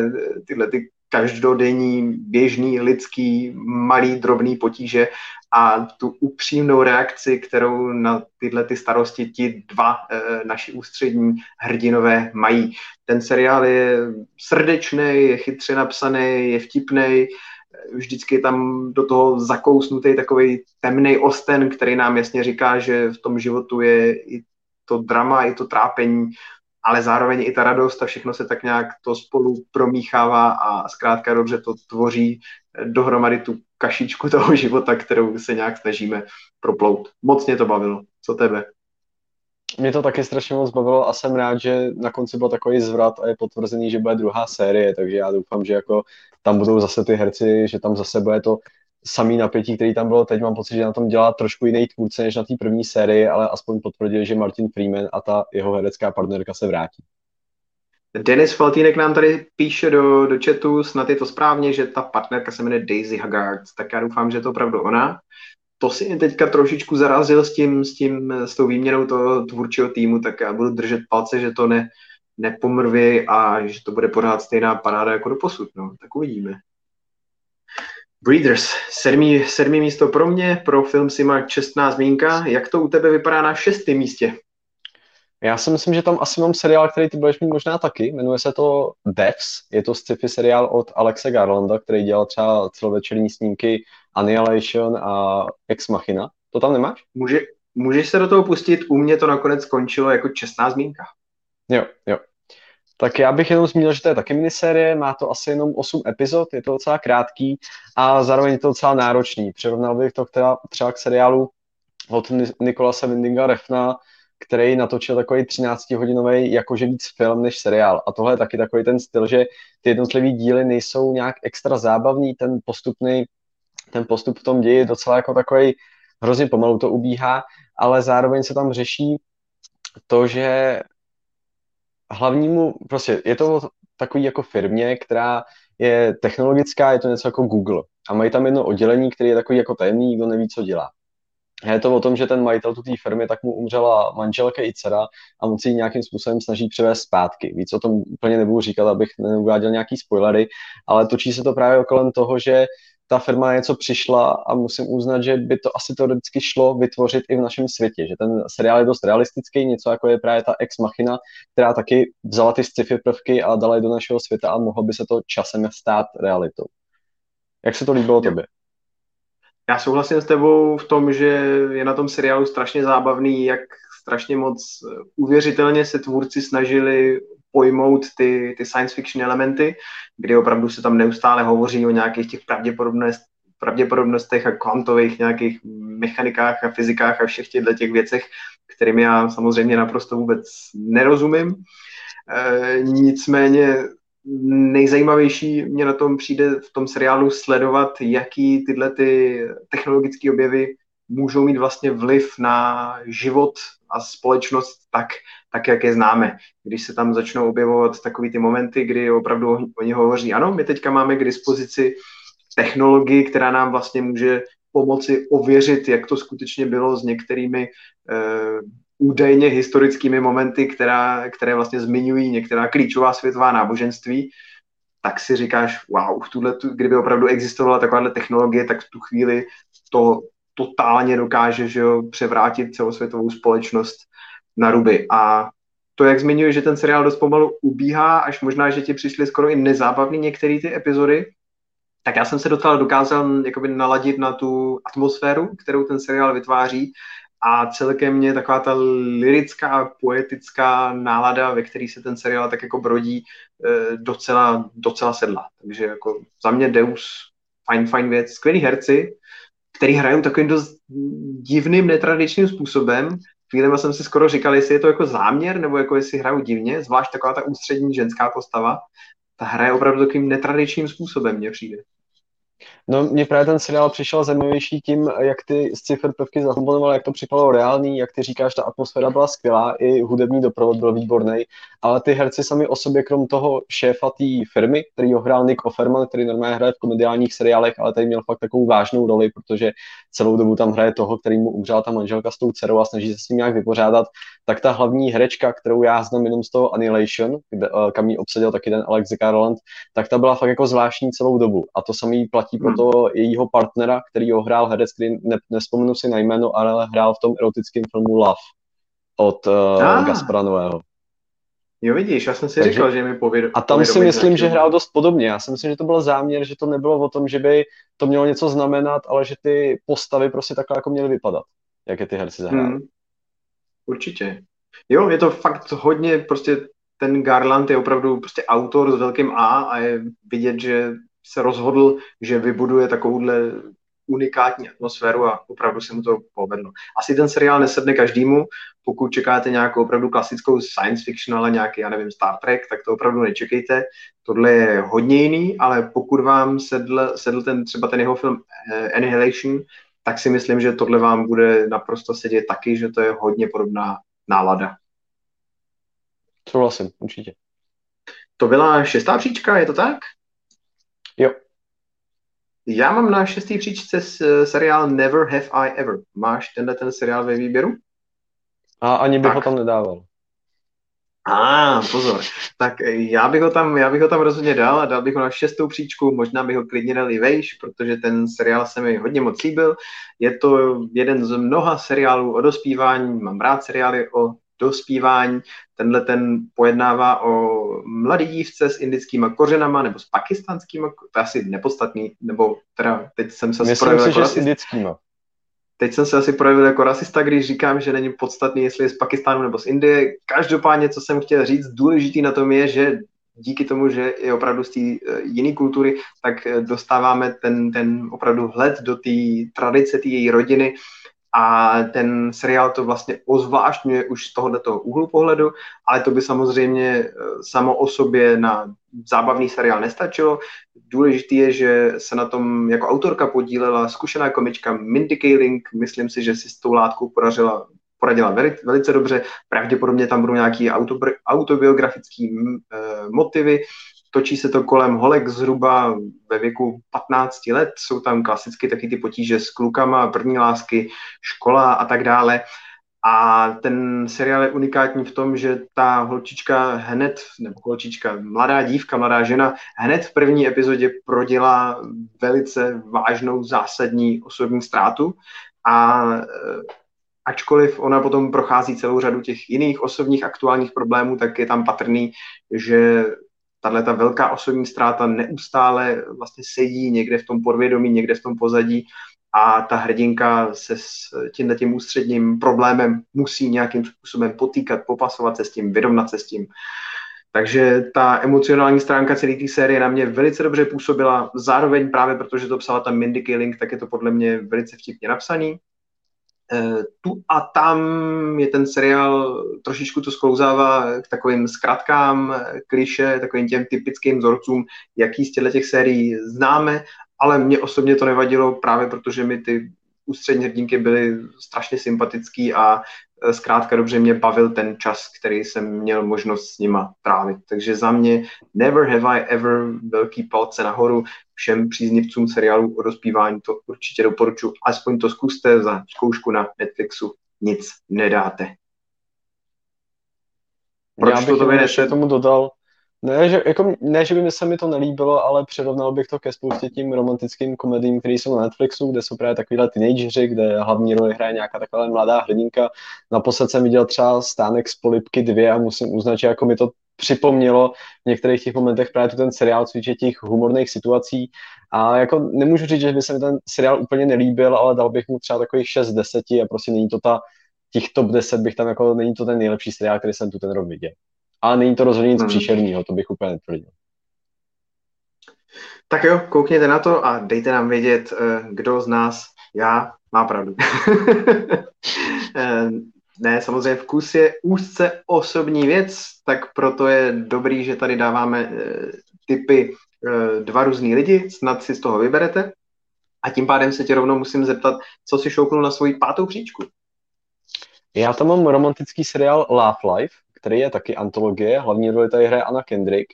tyhle ty každodenní, běžný, lidský, malý, drobný potíže a tu upřímnou reakci, kterou na tyhle ty starosti ti dva e, naši ústřední hrdinové mají. Ten seriál je srdečný, je chytře napsaný, je vtipný, vždycky je tam do toho zakousnutý takový temný osten, který nám jasně říká, že v tom životu je i to drama, i to trápení, ale zároveň i ta radost a všechno se tak nějak to spolu promíchává a zkrátka dobře to tvoří dohromady tu kašičku (laughs) toho života, kterou se nějak snažíme proplout. Moc mě to bavilo. Co tebe? Mě to taky strašně moc bavilo a jsem rád, že na konci byl takový zvrat a je potvrzený, že bude druhá série, takže já doufám, že jako tam budou zase ty herci, že tam zase bude to samý napětí, který tam bylo teď, mám pocit, že na tom dělá trošku jiný tvůrce než na té první sérii, ale aspoň potvrdil, že Martin Freeman a ta jeho herecká partnerka se vrátí. Denis Faltínek nám tady píše do, do chatu, snad je to správně, že ta partnerka se jmenuje Daisy Haggard, tak já doufám, že je to opravdu ona. To si teďka trošičku zarazil s tím, s tím, s tou výměnou toho tvůrčího týmu, tak já budu držet palce, že to ne, nepomrví a že to bude pořád stejná paráda jako do posud, no, tak uvidíme. Breeders, sedmý, sedmý místo pro mě, pro film si má čestná zmínka. Jak to u tebe vypadá na šestém místě? Já si myslím, že tam asi mám seriál, který ty budeš mít možná taky. Jmenuje se to Devs. Je to sci-fi seriál od Alexe Garlanda, který dělal třeba celovečerní snímky Annihilation a Ex Machina. To tam nemáš? Může, můžeš se do toho pustit. U mě to nakonec skončilo jako čestná zmínka. Jo, jo. Tak já bych jenom zmínil, že to je taky minisérie, má to asi jenom 8 epizod, je to docela krátký a zároveň je to docela náročný. Přirovnal bych to která, třeba k seriálu od Nikolase Windinga Refna, který natočil takový 13-hodinový jakože víc film než seriál. A tohle je taky takový ten styl, že ty jednotlivé díly nejsou nějak extra zábavný, ten postupný, ten postup v tom ději je docela jako takový hrozně pomalu to ubíhá, ale zároveň se tam řeší to, že hlavnímu, prostě je to takový jako firmě, která je technologická, je to něco jako Google. A mají tam jedno oddělení, které je takový jako tajemný, nikdo neví, co dělá. Je to o tom, že ten majitel tu té firmy, tak mu umřela manželka i dcera a on si ji nějakým způsobem snaží převést zpátky. Víc o tom úplně nebudu říkat, abych neuváděl nějaký spoilery, ale točí se to právě kolem toho, že ta firma na něco přišla a musím uznat, že by to asi teoreticky šlo vytvořit i v našem světě, že ten seriál je dost realistický, něco jako je právě ta Ex Machina, která taky vzala ty sci-fi prvky a dala je do našeho světa a mohlo by se to časem stát realitou. Jak se to líbilo tobě? Já souhlasím s tebou v tom, že je na tom seriálu strašně zábavný, jak strašně moc uvěřitelně se tvůrci snažili pojmout ty, ty science fiction elementy, kdy opravdu se tam neustále hovoří o nějakých těch pravděpodobnost, pravděpodobnostech a kvantových nějakých mechanikách a fyzikách a všech těchto těch věcech, kterým já samozřejmě naprosto vůbec nerozumím. E, nicméně nejzajímavější mě na tom přijde v tom seriálu sledovat, jaký tyhle ty technologické objevy můžou mít vlastně vliv na život a společnost tak, tak, jak je známe. Když se tam začnou objevovat takový ty momenty, kdy opravdu oni hovoří, ano, my teďka máme k dispozici technologii, která nám vlastně může pomoci ověřit, jak to skutečně bylo s některými uh, údajně historickými momenty, která, které vlastně zmiňují některá klíčová světová náboženství, tak si říkáš, wow, v tuhle, kdyby opravdu existovala takováhle technologie, tak v tu chvíli to totálně dokáže že jo, převrátit celosvětovou společnost na ruby. A to, jak zmiňuji, že ten seriál dost pomalu ubíhá, až možná, že ti přišly skoro i nezábavný některé ty epizody, tak já jsem se docela dokázal jakoby naladit na tu atmosféru, kterou ten seriál vytváří a celkem mě taková ta lirická, poetická nálada, ve který se ten seriál tak jako brodí, eh, docela, docela sedla. Takže jako za mě Deus, fajn, fajn věc, skvělí herci, který hrajou takovým dost divným, netradičním způsobem. Chvílema jsem si skoro říkal, jestli je to jako záměr, nebo jako jestli hrajou divně, zvlášť taková ta ústřední ženská postava. Ta hraje opravdu takovým netradičním způsobem, mně přijde. No, mně právě ten seriál přišel zajímavější tím, jak ty cifr prvky zakomponoval, jak to připadalo reálný, jak ty říkáš, ta atmosféra byla skvělá, i hudební doprovod byl výborný, ale ty herci sami o sobě, krom toho šéfa té firmy, který ho hrál Nick Offerman, který normálně hraje v komediálních seriálech, ale tady měl fakt takovou vážnou roli, protože celou dobu tam hraje toho, který mu umřela ta manželka s tou dcerou a snaží se s tím nějak vypořádat, tak ta hlavní herečka, kterou já znám jenom z toho Annihilation, kde, eh, kam ji obsadil taky ten Alex Garland, tak ta byla fakt jako zvláštní celou dobu. A to samý platí pro to jejího partnera, který ho hrál herec, který ne, nespomenu si na jméno, ale hrál v tom erotickém filmu Love od uh, ah. Gaspara Nového. Jo, vidíš, já jsem si Takže, říkal, že mi pověd... A tam si myslím, že hrál dost podobně. Já si myslím, že to byl záměr, že to nebylo o tom, že by to mělo něco znamenat, ale že ty postavy prostě takhle jako měly vypadat, jak je ty herci zahráli. Hmm. Určitě. Jo, je to fakt hodně, prostě ten Garland je opravdu prostě autor s velkým A a je vidět, že se rozhodl, že vybuduje takovouhle unikátní atmosféru a opravdu se mu to povedlo. Asi ten seriál nesedne každému, pokud čekáte nějakou opravdu klasickou science fiction, ale nějaký, já nevím, Star Trek, tak to opravdu nečekejte. Tohle je hodně jiný, ale pokud vám sedl, sedl ten, třeba ten jeho film uh, Annihilation, tak si myslím, že tohle vám bude naprosto sedět taky, že to je hodně podobná nálada. Souhlasím, určitě. To byla šestá příčka, je to tak? Jo. Já mám na šestý příčce seriál Never Have I Ever. Máš tenhle ten seriál ve výběru? A ani bych tak. ho tam nedával. A, ah, pozor. Tak já bych, ho tam, já bych ho tam rozhodně dal a dal bych ho na šestou příčku, možná bych ho klidně dal i vejš, protože ten seriál se mi hodně moc líbil. Je to jeden z mnoha seriálů o dospívání, mám rád seriály o dospívání. Tenhle ten pojednává o mladý dívce s indickýma kořenama nebo s pakistanskýma, to je asi nepodstatný, nebo teda teď jsem se Myslím si, jako že rasist. s indickýma. Teď jsem se asi projevil jako rasista, když říkám, že není podstatný, jestli je z Pakistánu nebo z Indie. Každopádně, co jsem chtěl říct, důležitý na tom je, že díky tomu, že je opravdu z té eh, jiné kultury, tak eh, dostáváme ten, ten opravdu vhled do té tradice, té její rodiny, a ten seriál to vlastně ozvláštňuje už z tohoto úhlu pohledu, ale to by samozřejmě eh, samo o sobě na zábavný seriál nestačilo. Důležitý je, že se na tom jako autorka podílela zkušená komička Mindy Kaling. Myslím si, že si s tou látkou podařila poradila velice, dobře. Pravděpodobně tam budou nějaké autobiografické uh, motivy. Točí se to kolem holek zhruba ve věku 15 let. Jsou tam klasicky taky ty potíže s klukama, první lásky, škola a tak dále. A ten seriál je unikátní v tom, že ta holčička hned, nebo holčička, mladá dívka, mladá žena, hned v první epizodě prodělá velice vážnou, zásadní osobní ztrátu. A e, ačkoliv ona potom prochází celou řadu těch jiných osobních aktuálních problémů, tak je tam patrný, že tahle ta velká osobní ztráta neustále vlastně sedí někde v tom podvědomí, někde v tom pozadí a ta hrdinka se s tímhle tím ústředním problémem musí nějakým způsobem potýkat, popasovat se s tím, vyrovnat se s tím. Takže ta emocionální stránka celé té série na mě velice dobře působila, zároveň právě protože to psala tam Mindy Kaling, tak je to podle mě velice vtipně napsaný. Eh, tu a tam je ten seriál, trošičku to sklouzává k takovým zkratkám, kliše, takovým těm typickým vzorcům, jaký z těchto těch sérií známe, ale mě osobně to nevadilo právě protože mi ty ústřední hrdinky byly strašně sympatický a zkrátka dobře mě bavil ten čas, který jsem měl možnost s nima trávit. Takže za mě never have I ever velký palce nahoru všem příznivcům seriálu o dospívání to určitě doporučuji. Aspoň to zkuste za zkoušku na Netflixu. Nic nedáte. Proč Já bych to ještě tomu dodal, ne že, jako, ne, že by mi se mi to nelíbilo, ale přirovnal bych to ke spoustě tím romantickým komedím, které jsou na Netflixu, kde jsou právě takovýhle teenageři, kde hlavní roli hraje nějaká taková mladá hrdinka. Naposled jsem viděl třeba stánek z Polipky dvě a musím uznat, že jako mi to připomnělo v některých těch momentech právě ten seriál, co těch humorných situací. A jako nemůžu říct, že by se mi ten seriál úplně nelíbil, ale dal bych mu třeba takových 6 z 10 a prostě není to ta, těch top 10 bych tam jako, není to ten nejlepší seriál, který jsem tu ten rok viděl. Ale není to rozhodně nic hmm. příšerného, to bych úplně netvrdil. Tak jo, koukněte na to a dejte nám vědět, eh, kdo z nás, já, má pravdu. (laughs) Eh, ne, samozřejmě vkus je úzce osobní věc, tak proto je dobrý, že tady dáváme eh, typy dva různý lidi, snad si z toho vyberete. A tím pádem se tě rovnou musím zeptat, co si šouknul na svoji pátou příčku. Já tam mám romantický seriál Love Life, který je taky antologie, hlavní roli tady hraje Anna Kendrick.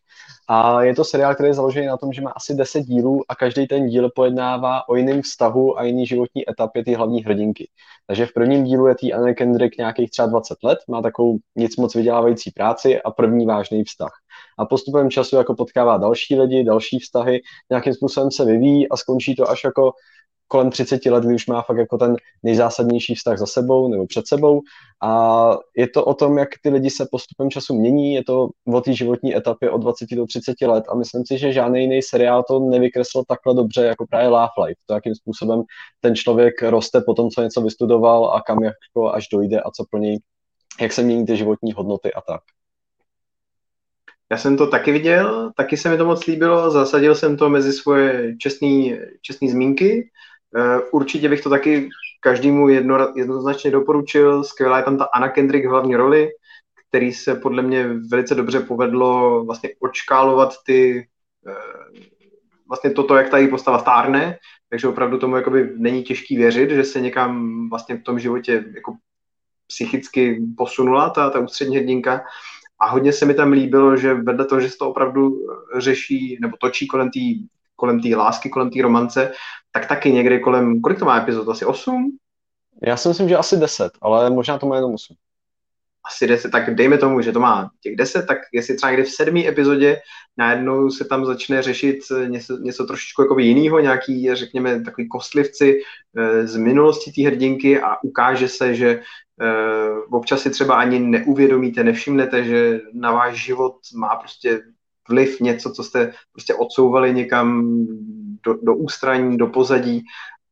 A je to seriál, který je založený na tom, že má asi 10 dílů a každý ten díl pojednává o jiném vztahu a jiný životní etapě té hlavní hrdinky. Takže v prvním dílu je tý Anna Kendrick nějakých třeba 20 let, má takovou nic moc vydělávající práci a první vážný vztah. A postupem času jako potkává další lidi, další vztahy, nějakým způsobem se vyvíjí a skončí to až jako kolem 30 let, kdy už má fakt jako ten nejzásadnější vztah za sebou nebo před sebou. A je to o tom, jak ty lidi se postupem času mění, je to o té životní etapě od 20 do 30 let. A myslím si, že žádný jiný seriál to nevykreslil takhle dobře jako právě Love Life, to jakým způsobem ten člověk roste po tom, co něco vystudoval a kam jako až dojde a co pro něj, jak se mění ty životní hodnoty a tak. Já jsem to taky viděl, taky se mi to moc líbilo, zasadil jsem to mezi svoje čestné zmínky. Eh, určitě bych to taky každému jedno, jednoznačně doporučil. Skvělá je tam ta Anna Kendrick v hlavní roli, který se podle mě velice dobře povedlo vlastně očkálovat ty eh, vlastně toto, jak ta její postava stárne, takže opravdu tomu jakoby není těžký věřit, že se někam vlastně v tom životě jako psychicky posunula ta, ta ústřední hrdinka. A hodně se mi tam líbilo, že vedle toho, že se to opravdu řeší nebo točí kolem té kolem té lásky, kolem té romance, tak taky někdy kolem, kolik to má epizod, asi 8? Já si myslím, že asi 10, ale možná to má jenom 8. Asi 10, tak dejme tomu, že to má těch 10, tak jestli třeba někdy v sedmé epizodě najednou se tam začne řešit něco, něco trošičku jako jiného, nějaký, řekněme, takový kostlivci e, z minulosti té hrdinky a ukáže se, že e, občas si třeba ani neuvědomíte, nevšimnete, že na váš život má prostě vliv, něco, co jste prostě odsouvali někam do, do ústraní, do pozadí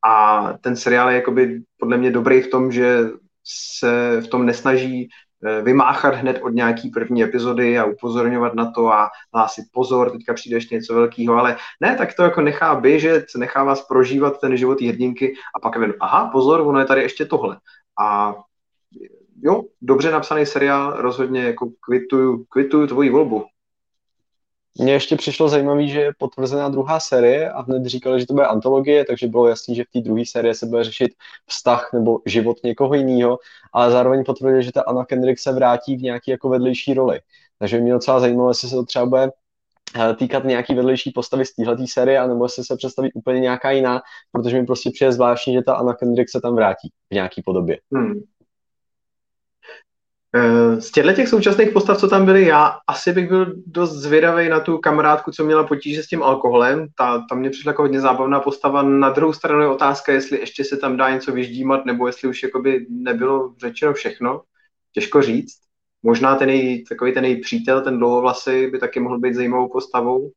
a ten seriál je jakoby podle mě dobrý v tom, že se v tom nesnaží eh, vymáchat hned od nějaký první epizody a upozorňovat na to a hlásit pozor, teďka přijde ještě něco velkého, ale ne, tak to jako nechá běžet, nechá vás prožívat ten život hrdinky a pak ven, aha, pozor, ono je tady ještě tohle. A jo, dobře napsaný seriál, rozhodně jako kvituju, kvituju tvoji volbu. Mně ještě přišlo zajímavé, že je potvrzená druhá série a hned říkali, že to bude antologie, takže bylo jasné, že v té druhé série se bude řešit vztah nebo život někoho jiného, ale zároveň potvrdili, že ta Anna Kendrick se vrátí v nějaký jako vedlejší roli. Takže mě docela zajímalo, jestli se to třeba bude eh, týkat nějaký vedlejší postavy z téhle série, anebo jestli se představí úplně nějaká jiná, protože mi prostě přijde zvláštní, že ta Anna Kendrick se tam vrátí v nějaký podobě. Hmm. Eh, z těchto těch současných postav, co tam byly, já asi bych byl dost zvědavý na tu kamarádku, co měla potíže s tím alkoholem. Ta, ta mě přišla jako hodně zábavná postava. Na druhou stranu je otázka, jestli ještě se tam dá něco vyždímat, nebo jestli už jakoby nebylo řečeno všechno. Těžko říct. Možná ten její, takový ten její přítel, ten dlouhovlasy, by taky mohl být zajímavou postavou.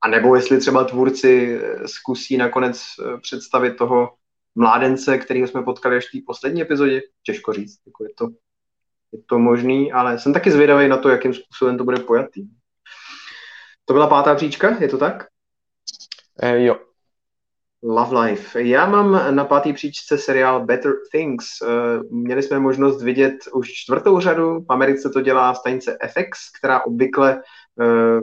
A nebo jestli třeba tvůrci eh, zkusí nakonec eh, představit toho mládence, kterého jsme potkali až v poslední epizodě. Těžko říct. Jako je to je to možný, ale jsem taky zvědavý na to, jakým způsobem to bude pojatý. To byla pátá příčka, je to tak? Eh, jo. Love Life. Já mám na pátý příčce seriál Better Things. Eh, měli jsme možnost vidět už čtvrtou řadu. V Americe to dělá stanice FX, která obvykle eh,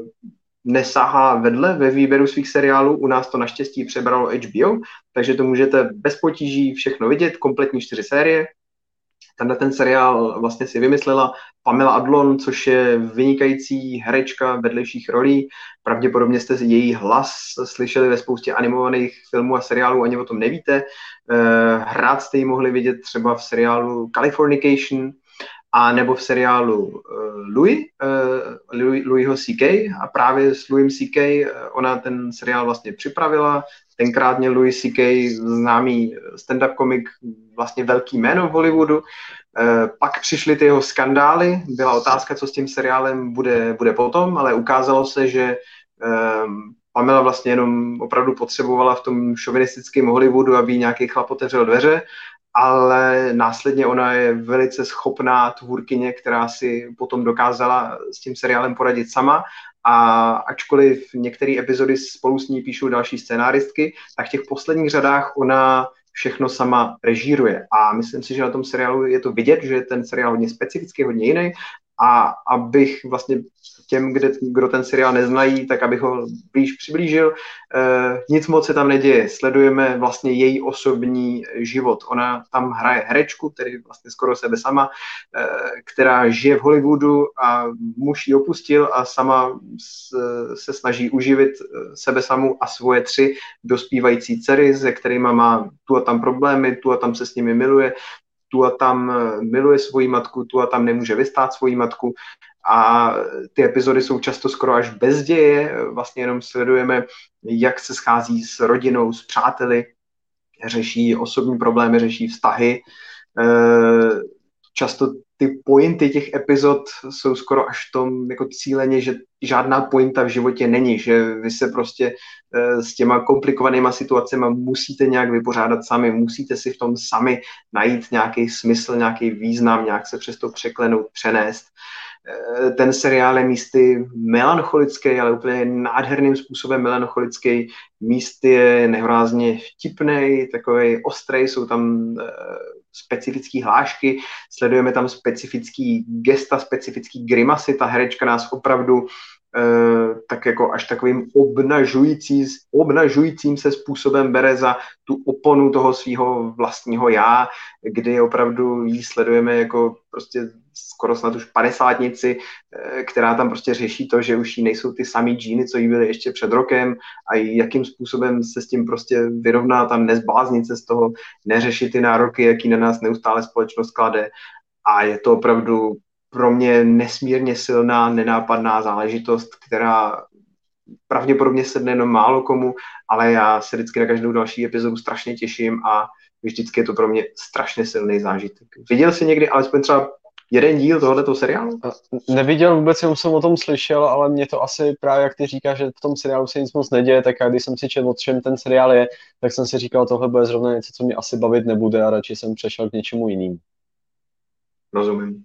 nesahá vedle ve výběru svých seriálů. U nás to naštěstí přebralo HBO, takže to můžete bez potíží všechno vidět, kompletní čtyři série. Tenhle ten seriál vlastně si vymyslela Pamela Adlon, což je vynikající herečka vedlejších rolí. Pravděpodobně jste její hlas slyšeli ve spoustě animovaných filmů a seriálů, ani o tom nevíte. Eh, hrát jste ji mohli vidět třeba v seriálu Californication, a nebo v seriálu uh, Louis, uh, Louis, Louisho C.K. a právě s Louis C.K. ona ten seriál vlastně připravila, tenkrát měl Louis C.K. známý stand-up komik, vlastně velký jméno v Hollywoodu. Eh, pak přišly ty jeho skandály, byla otázka, co s tím seriálem bude, bude potom, ale ukázalo se, že ehm, Pamela vlastně jenom opravdu potřebovala v tom šovinistickém Hollywoodu, aby nějaký chlap otevřel dveře, ale následně ona je velice schopná tvůrkyně, která si potom dokázala s tím seriálem poradit sama a ačkoliv některé epizody spolu s ní píšou další scénáristky, tak v těch posledních řadách ona všechno sama režíruje. A myslím si, že na tom seriálu je to vidět, že ten seriál hodně specifický, hodně jiný. A abych vlastně těm, kde, kdo ten seriál neznají, tak abych ho blíž přiblížil. E, nic moc se tam neděje. Sledujeme vlastně její osobní život. Ona tam hraje herečku, tedy vlastně skoro sebe sama, e, která žije v Hollywoodu a muž ji opustil a sama se snaží uživit eh, sebe samu a svoje tři dospívající dcery, se kterými má tu a tam problémy, tu a tam se s nimi miluje, tu a tam miluje svoji matku, tu a tam nemůže vystát svoji matku a ty epizody jsou často skoro až bez děje, vlastně jenom sledujeme, jak se schází s rodinou, s přáteli, řeší osobní problémy, řeší vztahy. Eh, často ty pointy těch epizod jsou skoro až v tom jako cíleně, že žádná pointa v životě není, že vy se prostě eh, s těma komplikovanýma situacemi musíte nějak vypořádat sami, musíte si v tom sami najít nějaký smysl, nějaký význam, nějak se přes to překlenout, přenést. Eh, ten seriál je místy melancholický, ale úplně nádherným způsobem melancholický. Místy je nehorázně vtipný, takový ostrý, jsou tam uh, specifické hlášky, sledujeme tam specifický gesta, specifický grimasy, ta herečka nás opravdu tak jako až takovým obnažující, obnažujícím se způsobem bere za tu oponu toho svého vlastního já, kdy opravdu jí sledujeme jako prostě skoro snad už padesátnici, eh, která tam prostě řeší to, že už jí nejsou ty samý džíny, co jí byly ještě před rokem a jakým způsobem se s tím prostě vyrovná, tam nezbláznit se z toho, neřešit ty nároky, jaký na nás neustále společnost klade. A je to opravdu pro mě nesmírně silná, nenápadná záležitost, která pravděpodobně sedne jenom málo komu, ale já se vždycky na každou další epizodu strašně těším a vždycky je to pro mě strašně silný zážitek. Viděl jsi někdy alespoň třeba jeden díl tohoto seriálu? Neviděl vůbec, jenom jsem o tom slyšel, ale mě to asi právě, jak ty říkáš, že v tom seriálu se nic moc neděje, tak já když jsem si četl, o čem ten seriál je, tak jsem si říkal, tohle bude zrovna něco, co mě asi bavit nebude a radši jsem přešel k něčemu jinému. Rozumím.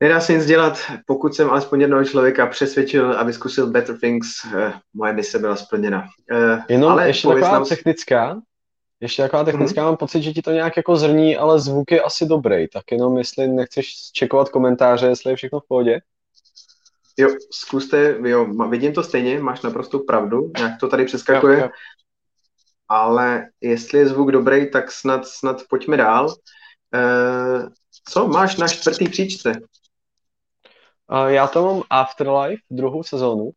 Nedá se nic dělat, pokud jsem alespoň jednoho člověka přesvědčil, aby zkusil Better Things, eh, moje mise byla splněna. Eh, Jenom ale ještě taková nám... technická, ještě taková technická, mm-hmm. mám pocit, že ti to nějak jako zrní, ale zvuk je asi dobrý, tak jenom jestli nechceš čekovat komentáře, jestli je všechno v pohodě. Jo, zkuste, jo, vidím to stejně, máš naprosto pravdu, nějak to tady přeskakuje, jo, jo. ale jestli je zvuk dobrý, tak snad, snad pojďme dál. E, co máš na čtvrtý příčce? Já to mám Afterlife, druhou sezónu.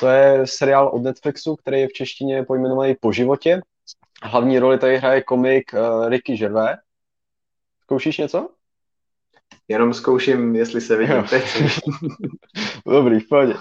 To je seriál od Netflixu, který je v češtině pojmenovaný Po životě. Hlavní roli tady hraje komik uh, Ricky Gervais. Zkoušíš něco? Jenom zkouším, jestli se vidím teď. (laughs) Dobrý, v pohodě.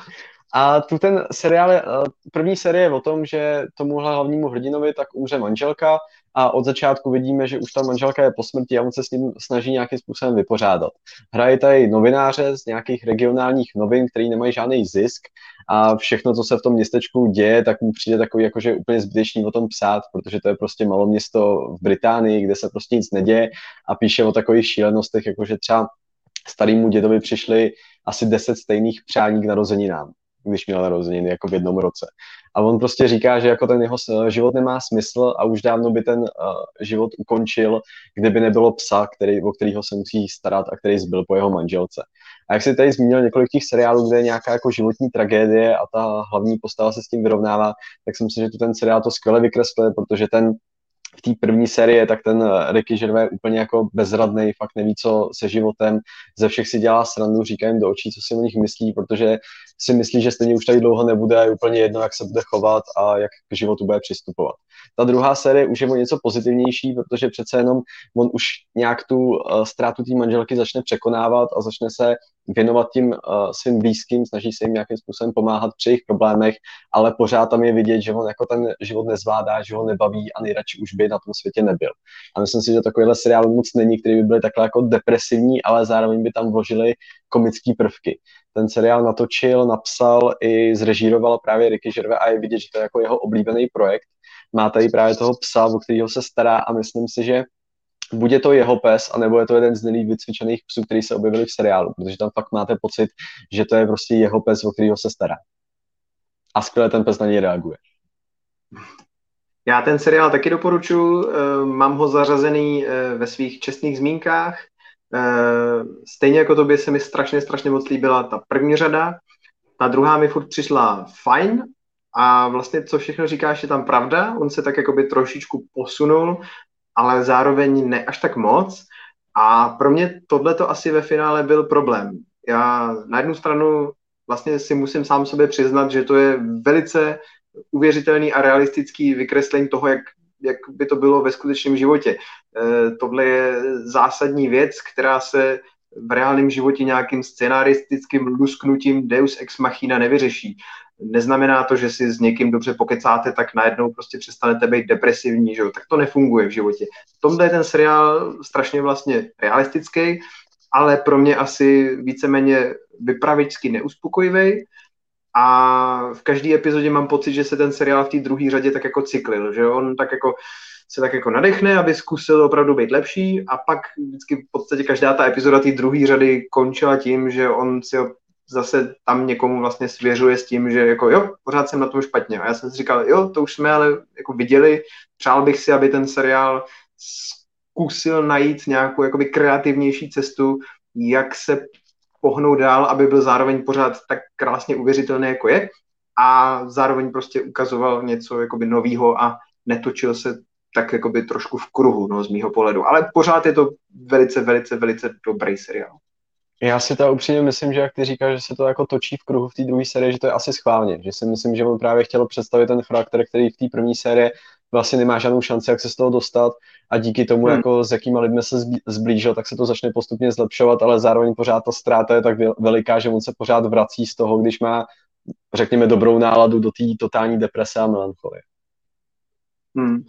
A tu ten seriál, je, eh, první série je o tom, že tomuhle hlavnímu hrdinovi tak umře manželka a od začátku vidíme, že už ta manželka je po smrti a on se s ním snaží nějakým způsobem vypořádat. Hraje tady novináře z nějakých regionálních novin, který nemají žádný zisk a všechno, co se v tom městečku děje, tak mu přijde takový jakože úplně zbytečný o tom psát, protože to je prostě malo město v Británii, kde se prostě nic neděje a píše o takových šílenostech, jakože třeba starýmu dědovi přišli asi deset stejných přání k narozeninám když měl narozeniny jako v jednom roce. A on prostě říká, že jako ten jeho život nemá smysl a už dávno by ten uh, život ukončil, kdyby nebylo psa, který, o kterého se musí starat a který zbyl po jeho manželce. A jak jsi tady zmínil několik těch seriálů, kde je nějaká jako životní tragédie a ta hlavní postava se s tím vyrovnává, tak si myslím, že tu ten seriál to skvěle vykresluje, protože ten v té první sérii, tak ten Ricky Gervais je úplně jako bezradný, fakt neví, co se životem, ze všech si dělá srandu, říká jim do očí, co si o nich myslí, protože si myslí, že stejně už tady dlouho nebude a je úplně jedno, jak se bude chovat a jak k životu bude přistupovat. Ta druhá série už je o něco pozitivnější, protože přece jenom on už nějak tu uh, ztrátu té manželky začne překonávat a začne se věnovat tím uh, svým blízkým, snaží se jim nějakým způsobem pomáhat při jejich problémech, ale pořád tam je vidět, že on jako ten život nezvládá, že ho nebaví a nejradši už by na tom světě nebyl. A myslím si, že takovýhle seriál moc není, který by byly takhle jako depresivní, ale zároveň by tam vložili komické prvky. Ten seriál natočil, napsal i zrežíroval právě Ricky Gervais a je vidět, že to je jako jeho oblíbený projekt. Má tady právě toho psa, o kterého se stará a myslím si, že buď je to jeho pes, anebo je to jeden z nejlíp vycvičených psů, který se objevili v seriálu, protože tam fakt máte pocit, že to je prostě jeho pes, o kterého se stará. A skvěle ten pes na něj reaguje. Já ten seriál taky doporučuji, eh, mám ho zařazený eh, ve svých čestných zmínkách. Eh, stejně jako tobě se mi strašně, strašně moc líbila ta první řada. Ta druhá mi furt přišla fajn a vlastně co všechno říkáš je tam pravda. On se tak jakoby trošičku posunul ale zároveň ne až tak moc. A pro mě tohle to asi ve finále byl problém. Já na jednu stranu vlastně si musím sám sobě přiznat, že to je velice uvěřitelný a realistický vykreslení toho, jak, jak by to bylo ve skutečném životě. E, tohle je zásadní věc, která se v reálném životě nějakým scenaristickým lusknutím Deus ex machina nevyřeší neznamená to, že si s někým dobře pokecáte, tak najednou prostě přestanete být depresivní, že jo? tak to nefunguje v životě. V tomhle je ten seriál strašně vlastně realistický, ale pro mě asi víceméně vypravičsky neuspokojivý. A v každé epizodě mám pocit, že se ten seriál v té druhé řadě tak jako cyklil, že on tak jako se tak jako nadechne, aby zkusil opravdu být lepší a pak vždycky v podstatě každá ta epizoda té druhé řady končila tím, že on si zase tam někomu vlastně svěřuje s tím, že jako jo, pořád jsem na tom špatně. A já jsem si říkal, jo, to už jsme ale jako viděli, přál bych si, aby ten seriál zkusil najít nějakou jakoby kreativnější cestu, jak se pohnout dál, aby byl zároveň pořád tak krásně uvěřitelný, jako je, a zároveň prostě ukazoval něco jakoby novýho a netočil se tak jakoby trošku v kruhu, no, z mýho pohledu. Ale pořád je to velice, velice, velice dobrý seriál. Já si to upřímně myslím, že jak ty říkáš, že se to jako točí v kruhu v té druhé sérii, že to je asi schválně. Že si myslím, že on právě chtěl představit ten charakter, který v té první sérii vlastně nemá žádnou šanci, jak se z toho dostat a díky tomu, hmm. jako s jakýma lidmi se zblížil, tak se to začne postupně zlepšovat, ale zároveň pořád ta ztráta je tak veliká, že on se pořád vrací z toho, když má, řekněme, dobrou náladu do té totální deprese a melancholie. Hmm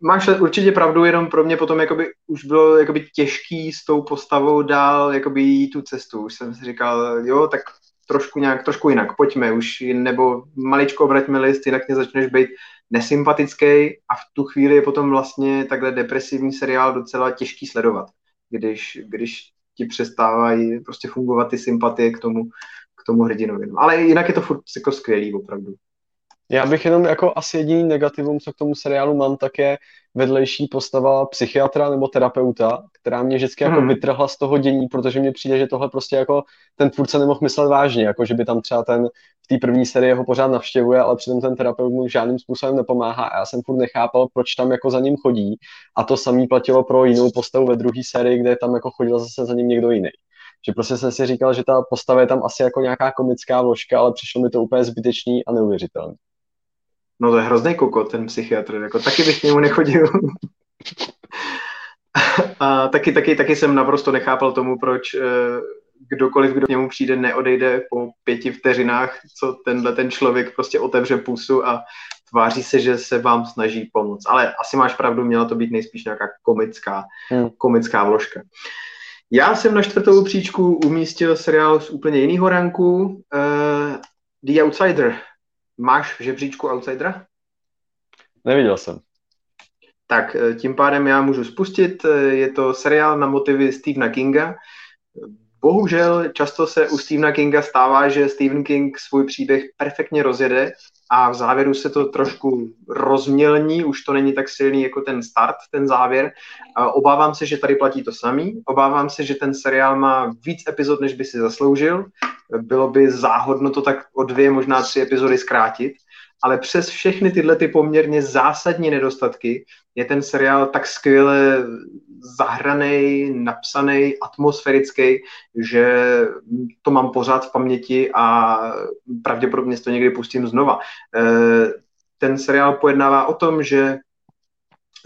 máš určitě pravdu, jenom pro mě potom jakoby, už bylo jakoby těžký s tou postavou dál jakoby jít tu cestu. Už jsem si říkal, jo, tak trošku nějak, trošku jinak, pojďme už, nebo maličko obraťme list, jinak mě začneš být nesympatický a v tu chvíli je potom vlastně takhle depresivní seriál docela těžký sledovat, když, když ti přestávají prostě fungovat ty sympatie k tomu, k tomu hrdinovi. Ale jinak je to furt jako skvělý opravdu. Já bych jenom jako asi jediný negativum, co k tomu seriálu mám, tak je vedlejší postava psychiatra nebo terapeuta, která mě vždycky jako hmm. vytrhla z toho dění, protože mně přijde, že tohle prostě jako ten tvůrce nemohl myslet vážně, jako že by tam třeba ten v té první sérii ho pořád navštěvuje, ale přitom ten terapeut mu žádným způsobem nepomáhá a já jsem furt nechápal, proč tam jako za ním chodí a to samý platilo pro jinou postavu ve druhé sérii, kde tam jako chodil zase za ním někdo jiný že prostě jsem si říkal, že ta postava je tam asi jako nějaká komická vložka, ale přišlo mi to úplně zbytečný a neuvěřitelný. No to je hrozný kokot, ten psychiatr, jako taky bych k němu nechodil. (laughs) a taky, taky, taky jsem naprosto nechápal tomu, proč eh, kdokoliv, kdo k němu přijde, neodejde po pěti vteřinách, co tenhle ten člověk prostě otevře pusu a tváří se, že se vám snaží pomoct. Ale asi máš pravdu, měla to být nejspíš nějaká komická, hmm. komická vložka. Já jsem na čtvrtou příčku umístil seriál z úplně jiného ranku, uh, The Outsider, Máš v žebříčku Outsidera? Neviděl jsem. Tak eh, tím pádem já můžu spustit. Eh, je to seriál na motivy Stephena Kinga. Bohužel často se u Stephena Kinga stává, že Stephen King svůj příběh perfektně rozjede a v závěru se to trošku rozmělní, už to není tak silný jako ten start, ten závěr. Obávám se, že tady platí to samý. Obávám se, že ten seriál má víc epizod, než by si zasloužil. Bylo by záhodno to tak o dvě, možná tři epizody zkrátit. Ale přes všechny tyhle ty poměrně zásadní nedostatky je ten seriál tak skvěle zahraný, napsaný, atmosférický, že to mám pořád v paměti a pravděpodobně to někdy pustím znova. Eh, ten seriál pojednává o tom, že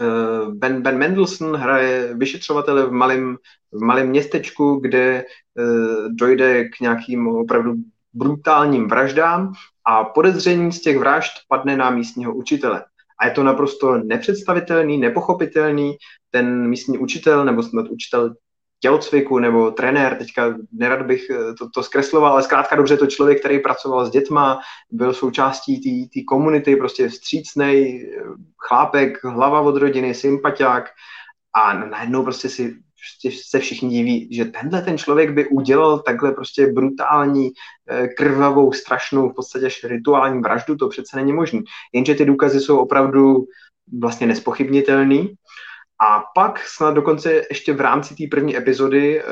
eh, Ben, ben Mendelssohn hraje vyšetřovatele v malém, v malém městečku, kde eh, dojde k nějakým opravdu brutálním vraždám a podezření z těch vražd padne na místního učitele. A je to naprosto nepředstavitelný, nepochopitelný. Ten místní učitel nebo snad učitel tělocviku nebo trenér, teďka nerad bych eh, to, to zkresloval, ale zkrátka dobře to člověk, který pracoval s dětma, byl součástí té komunity, prostě vstřícnej eh, chlápek, hlava od rodiny, sympatiák a najednou prostě si prostě se všichni diví, že tenhle ten člověk by udělal takhle prostě brutální, eh, krvavou, strašnou, v podstatě až rituální vraždu, to přece není možné. Jenže ty důkazy jsou opravdu vlastně nespochybnitelný. A pak snad dokonce ještě v rámci té první epizody eh,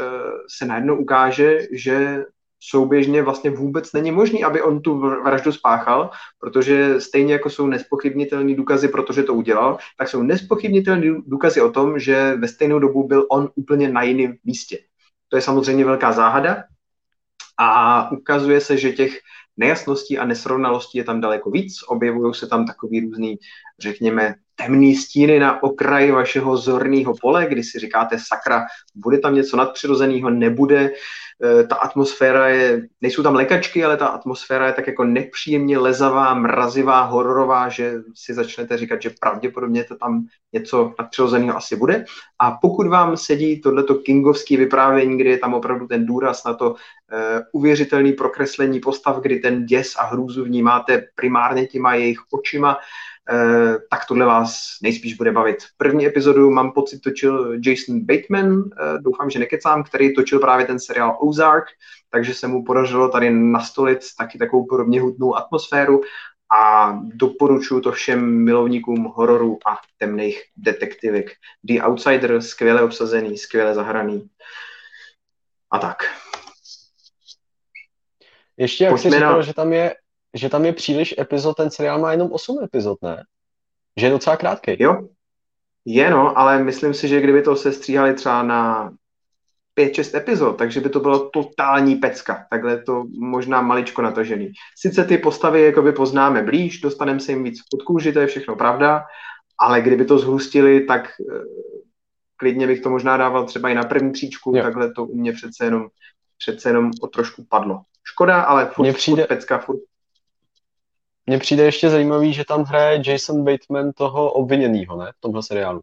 se najednou ukáže, že souběžně vlastně vůbec není možný, aby on tu vraždu spáchal, protože stejně jako jsou nespochybnitelné důkazy, protože to udělal, tak jsou nespochybnitelné důkazy o tom, že ve stejnou dobu byl on úplně na jiném místě. To je samozřejmě velká záhada a ukazuje se, že těch nejasností a nesrovnalostí je tam daleko víc. Objevují se tam takový různý, řekněme, temný stíny na okraji vašeho zorného pole, kdy si říkáte, sakra, bude tam něco nadpřirozeného, nebude. E, ta atmosféra je, nejsou tam lékačky, ale ta atmosféra je tak jako nepříjemně lezavá, mrazivá, hororová, že si začnete říkat, že pravděpodobně to tam něco nadpřirozeného asi bude. A pokud vám sedí tohleto kingovské vyprávění, kdy je tam opravdu ten důraz na to uh, uvěřitelný prokreslení postav, kdy ten děs a hrůzu vnímáte primárně těma jejich očima, tak tohle vás nejspíš bude bavit. První epizodu mám pocit točil Jason Bateman, eh, doufám, že nekecám, který točil právě ten seriál Ozark, takže se mu podařilo tady nastolit taky takovou podobně hudnou atmosféru a doporučuji to všem milovníkům hororu a temných detektivek. The Outsider, skvěle obsazený, skvěle zahraný. A tak. Ještě jak jsi říkal, na... že tam je že tam je příliš epizod, ten seriál má jenom 8 epizod, ne? Že je docela krátký. Jo, je no, ale myslím si, že kdyby to se stříhali třeba na 5-6 epizod, takže by to bylo totální pecka. Takhle to možná maličko natažený. Sice ty postavy jakoby poznáme blíž, dostaneme se jim víc pod kůži, to je všechno pravda, ale kdyby to zhustili, tak uh, klidně bych to možná dával třeba i na první příčku, jo. takhle to u mě přece jenom, přece jenom o trošku padlo. Škoda, ale furt, přijde, furt pecka, furt mně přijde ještě zajímavý, že tam hraje Jason Bateman toho obviněného, ne? V tomhle seriálu.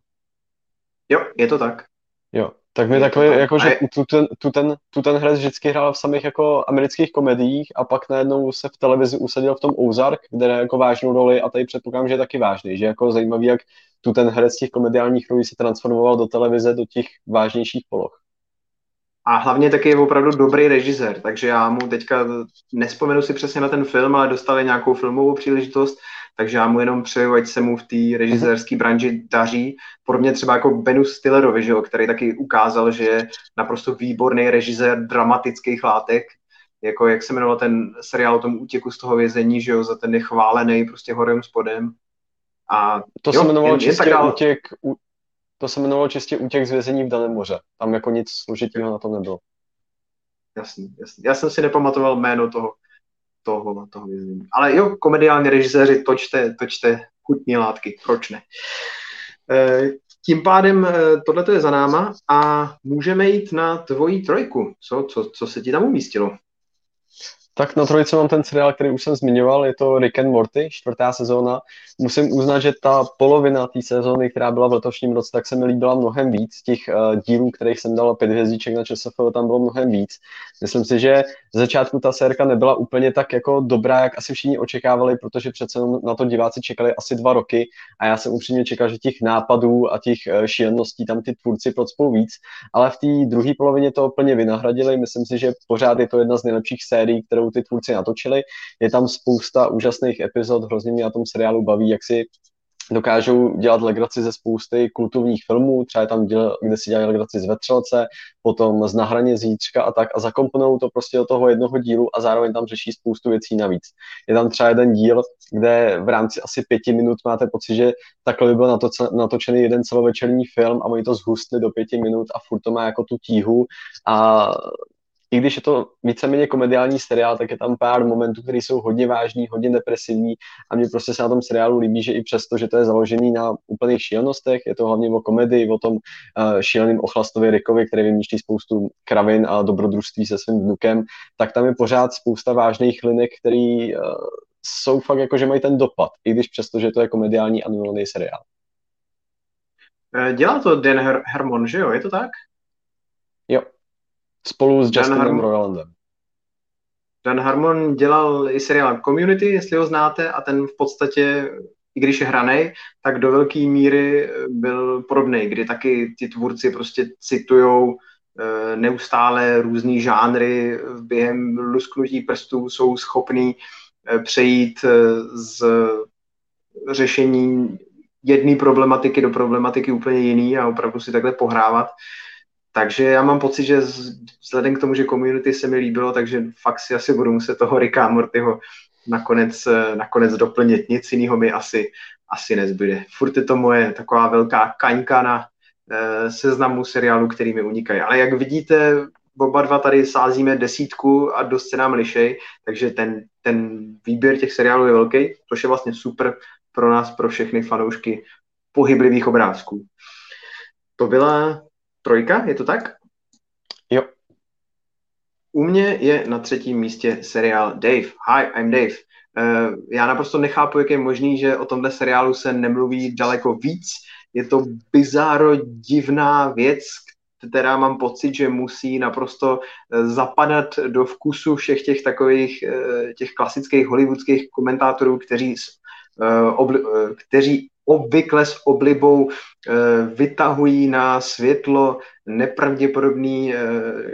Jo, je to tak. Jo, tak mi takové, tak. jako, že je... tu, ten, tu, ten, tu ten herec vždycky hrál v samých jako amerických komediích a pak najednou se v televizi usadil v tom Ozark, kde je jako vážnou roli a tady předpokládám, že je taky vážný, že jako zajímavý, jak tu ten herec těch komediálních rolí se transformoval do televize, do těch vážnějších poloh. A hlavně taky je opravdu dobrý režisér, takže já mu teďka nespomenu si přesně na ten film, ale dostali nějakou filmovou příležitost, takže já mu jenom přeju, ať se mu v té režisérské branži daří. Podobně třeba jako Benu Stillerovi, že jo, který taky ukázal, že je naprosto výborný režisér dramatických látek, jako jak se jmenoval ten seriál o tom útěku z toho vězení, že jo, za ten nechválený prostě horem spodem. A to jo, se jmenovalo čistě dál... útěk, to se jmenovalo čistě útěk z vězení v daném moře. Tam jako nic složitého na tom nebylo. Jasný, jasný. Já jsem si nepamatoval jméno toho, toho, toho vězení. Ale jo, komediální režiséři, točte, točte chutní látky, proč ne? E, tím pádem e, tohle je za náma a můžeme jít na tvoji trojku. Co, co, co se ti tam umístilo? Tak na trojice mám ten seriál, který už jsem zmiňoval, je to Rick and Morty, čtvrtá sezóna. Musím uznat, že ta polovina té sezóny, která byla v letošním roce, tak se mi líbila mnohem víc. Těch uh, dílů, kterých jsem dal pět hvězdiček na ČSF, tam bylo mnohem víc. Myslím si, že z začátku ta sérka nebyla úplně tak jako dobrá, jak asi všichni očekávali, protože přece na to diváci čekali asi dva roky a já jsem upřímně čekal, že těch nápadů a těch uh, šíleností tam ty tvůrci procpou víc, ale v té druhé polovině to úplně vynahradili. Myslím si, že pořád je to jedna z nejlepších sérií, kterou kterou ty tvůrci natočili. Je tam spousta úžasných epizod, hrozně mě na tom seriálu baví, jak si dokážou dělat legraci ze spousty kultovních filmů, třeba je tam děl, kde si dělají legraci z Vetřelce, potom z Na hraně zítřka a tak a zakomponují to prostě do toho jednoho dílu a zároveň tam řeší spoustu věcí navíc. Je tam třeba jeden díl, kde v rámci asi pěti minut máte pocit, že takhle by byl nato, natočený jeden celovečerní film a oni to zhustli do pěti minut a furt to má jako tu tíhu a i když je to víceméně komediální seriál, tak je tam pár momentů, které jsou hodně vážní, hodně depresivní a mně prostě se na tom seriálu líbí, že i přesto, že to je založený na úplných šílenostech, je to hlavně o komedii, o tom uh, šíleným ochlastovi Rickovi, který vymýšlí spoustu kravin a dobrodružství se svým vnukem, tak tam je pořád spousta vážných linek, který uh, jsou fakt jako, že mají ten dopad, i když přesto, že to je komediální animovaný seriál. Eh, dělá to Dan Her- Hermon, že jo? Je to tak? Spolu s Justinem Harmon, Roylandem. Dan Harmon dělal i seriál Community, jestli ho znáte, a ten v podstatě, i když je hranej, tak do velké míry byl podobný, kdy taky ty tvůrci prostě citujou eh, neustále různý žánry během lusknutí prstů jsou schopný eh, přejít eh, z řešení jedné problematiky do problematiky úplně jiný a opravdu si takhle pohrávat. Takže já mám pocit, že vzhledem k tomu, že community se mi líbilo, takže fakt si asi budu muset toho Ricka Mortyho nakonec, nakonec doplnit. Nic jiného mi asi, asi nezbyde. Furt je to moje taková velká kaňka na eh, seznamu seriálů, který mi unikají. Ale jak vidíte, oba dva tady sázíme desítku a dost se nám lišej, takže ten, ten výběr těch seriálů je velký, což je vlastně super pro nás, pro všechny fanoušky pohyblivých obrázků. To byla trojka, je to tak? Jo. U mě je na třetím místě seriál Dave. Hi, I'm Dave. Uh, já naprosto nechápu, jak je možný, že o tomhle seriálu se nemluví daleko víc. Je to bizáro divná věc, která mám pocit, že musí naprosto eh, zapadat do vkusu všech těch takových, eh, těch klasických hollywoodských komentátorů, kteří, kteří obvykle s oblibou eh, vytahují na světlo nepravděpodobný eh,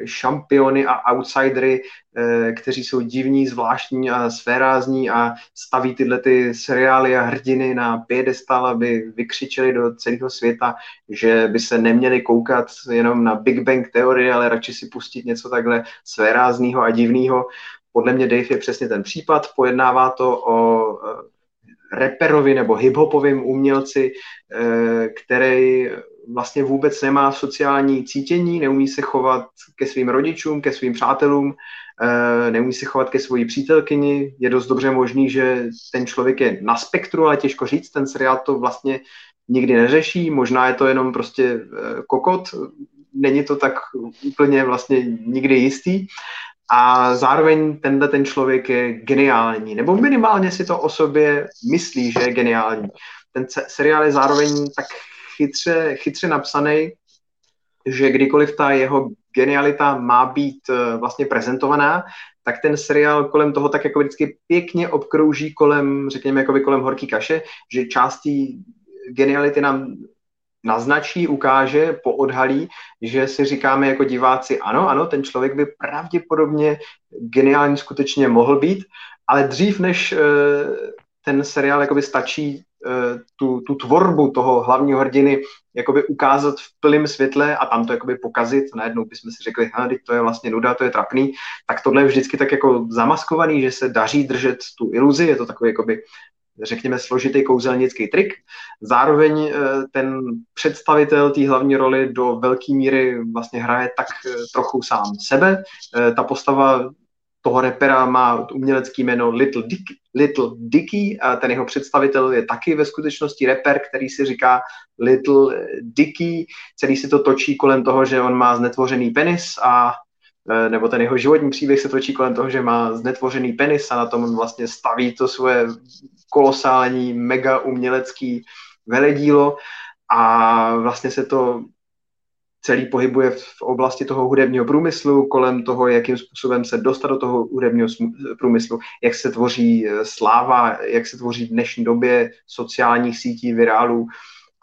šampiony a outsidery, eh, kteří jsou divní, zvláštní a svérázní a staví tyhle ty seriály a hrdiny na piedestal, aby vykřičeli do celého světa, že by se neměli koukat jenom na Big Bang teorie, ale radši si pustit něco takhle svérázního a divného. Podle mě Dave je přesně ten případ, pojednává to o reperovi nebo hiphopovým umělci, eh, který vlastně vůbec nemá sociální cítění, neumí se chovat ke svým rodičům, ke svým přátelům, eh, neumí se chovat ke svojí přítelkyni. Je dost dobře možný, že ten člověk je na spektru, ale těžko říct, ten seriál to vlastně nikdy neřeší, možná je to jenom prostě eh, kokot, není to tak úplně vlastně nikdy jistý, a zároveň tenhle ten člověk je geniální, nebo minimálně si to o sobě myslí, že je geniální. Ten seriál je zároveň tak chytře, chytře napsaný, že kdykoliv ta jeho genialita má být eh, vlastně prezentovaná, tak ten seriál kolem toho tak jako vždycky pěkně obkrouží kolem, řekněme, jako kolem horký kaše, že částí geniality nám naznačí, ukáže, poodhalí, že si říkáme jako diváci, ano, ano, ten člověk by pravděpodobně geniální skutečně mohl být, ale dřív než eh, ten seriál jakoby stačí eh, tu, tu tvorbu toho hlavního hrdiny jakoby ukázat v plném světle a tam to jakoby pokazit, najednou bychom si řekli, teď to je vlastně nuda, to je trapný, tak tohle je vždycky tak jako zamaskovaný, že se daří držet tu iluzi, je to takový jakoby řekněme, složitý kouzelnický trik. Zároveň eh, ten představitel té hlavní roli do velké míry vlastně hraje tak eh, trochu sám sebe. Eh, ta postava toho repera má umělecký jméno Little Dick, Little Dicky a ten jeho představitel je taky ve skutečnosti reper, který si říká Little Dicky. Celý si to točí kolem toho, že on má znetvořený penis a nebo ten jeho životní příběh se točí kolem toho, že má znetvořený penis a na tom on vlastně staví to svoje kolosální, mega umělecký veledílo a vlastně se to celý pohybuje v oblasti toho hudebního průmyslu, kolem toho, jakým způsobem se dostat do toho hudebního průmyslu, jak se tvoří eh, sláva, jak se tvoří v dnešní době sociálních sítí, virálů,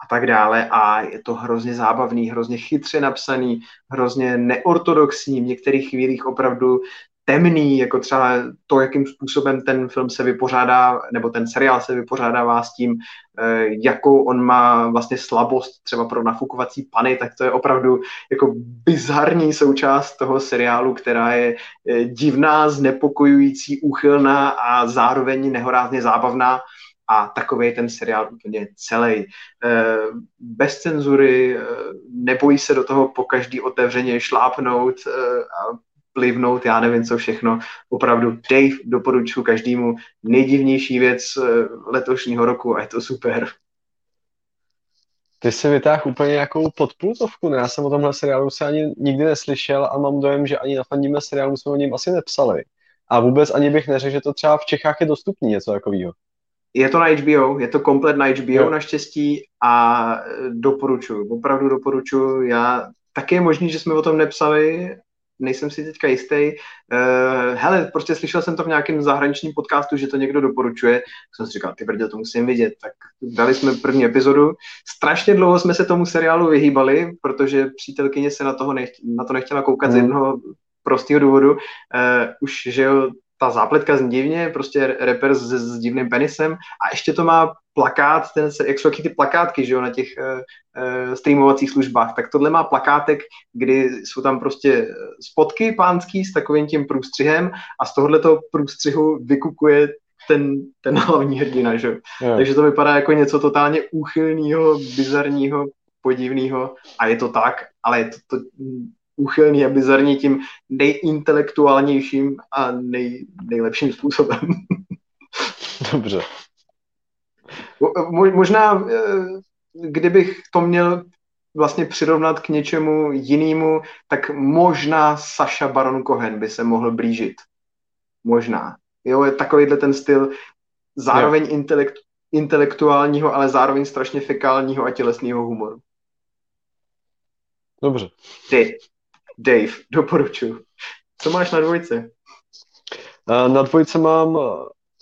a tak dále. A je to hrozně zábavný, hrozně chytře napsaný, hrozně neortodoxní, v některých chvílích opravdu temný, jako třeba to, jakým způsobem ten film se vypořádá, nebo ten seriál se vypořádává s tím, eh, jakou on má vlastně slabost třeba pro nafukovací pany, tak to je opravdu jako bizarní součást toho seriálu, která je eh, divná, znepokojující, úchylná a zároveň nehorázně zábavná a takový je ten seriál úplně celý. Eh, bez cenzury, nebojí se do toho po každý otevřeně šlápnout a plivnout, já nevím co všechno. Opravdu Dave doporučuji každému nejdivnější věc eh, letošního roku a je to super. Ty si vytáhl úplně nějakou podpultovku, ne? Já jsem o tomhle seriálu se ani nikdy neslyšel a mám dojem, že ani na fandíme seriálu jsme o něm asi nepsali. A vůbec ani bych neřekl, že to třeba v Čechách je dostupný něco takového. Je to na HBO, je to komplet na HBO jo. naštěstí a doporučuji, opravdu doporučuji. Já taky je možný, že jsme o tom nepsali nejsem si teďka jistý. Uh, hele, prostě slyšel jsem to v nějakém zahraničním podcastu, že to někdo doporučuje. Jsem si říkal, ty brdě, to musím vidět. Tak dali jsme první epizodu. Strašně dlouho jsme se tomu seriálu vyhýbali, protože přítelkyně se na, toho nechť, na to nechtěla koukat mm. z hmm. jednoho prostého důvodu. Uh, už, že jo, ta zápletka zní divně, prostě rapper s, s divným penisem a ještě to má plakát, ten, jak jsou taky ty plakátky, že jo, na těch uh, streamovacích službách, tak tohle má plakátek, kdy jsou tam prostě spotky pánský s takovým tím průstřihem a z tohoto průstřihu vykukuje ten, ten hlavní hrdina, že jo. Takže to vypadá jako něco totálně úchylného, bizarního, podivného a je to tak, ale je to, to úchylný a bizarní tím nejintelektuálnějším a nej, nejlepším způsobem. (laughs) Dobře. Mo, možná, eh, kdybych to měl vlastně přirovnat k něčemu jinému, tak možná Saša Baron Cohen by se mohl blížit. Možná. Jo, je takovýhle ten styl zároveň intelekt, intelektuálního, ale zároveň strašně fekálního a tělesného humoru. Dobře. Ty, Dave, doporučuji. Co máš na dvojce? Na dvojce mám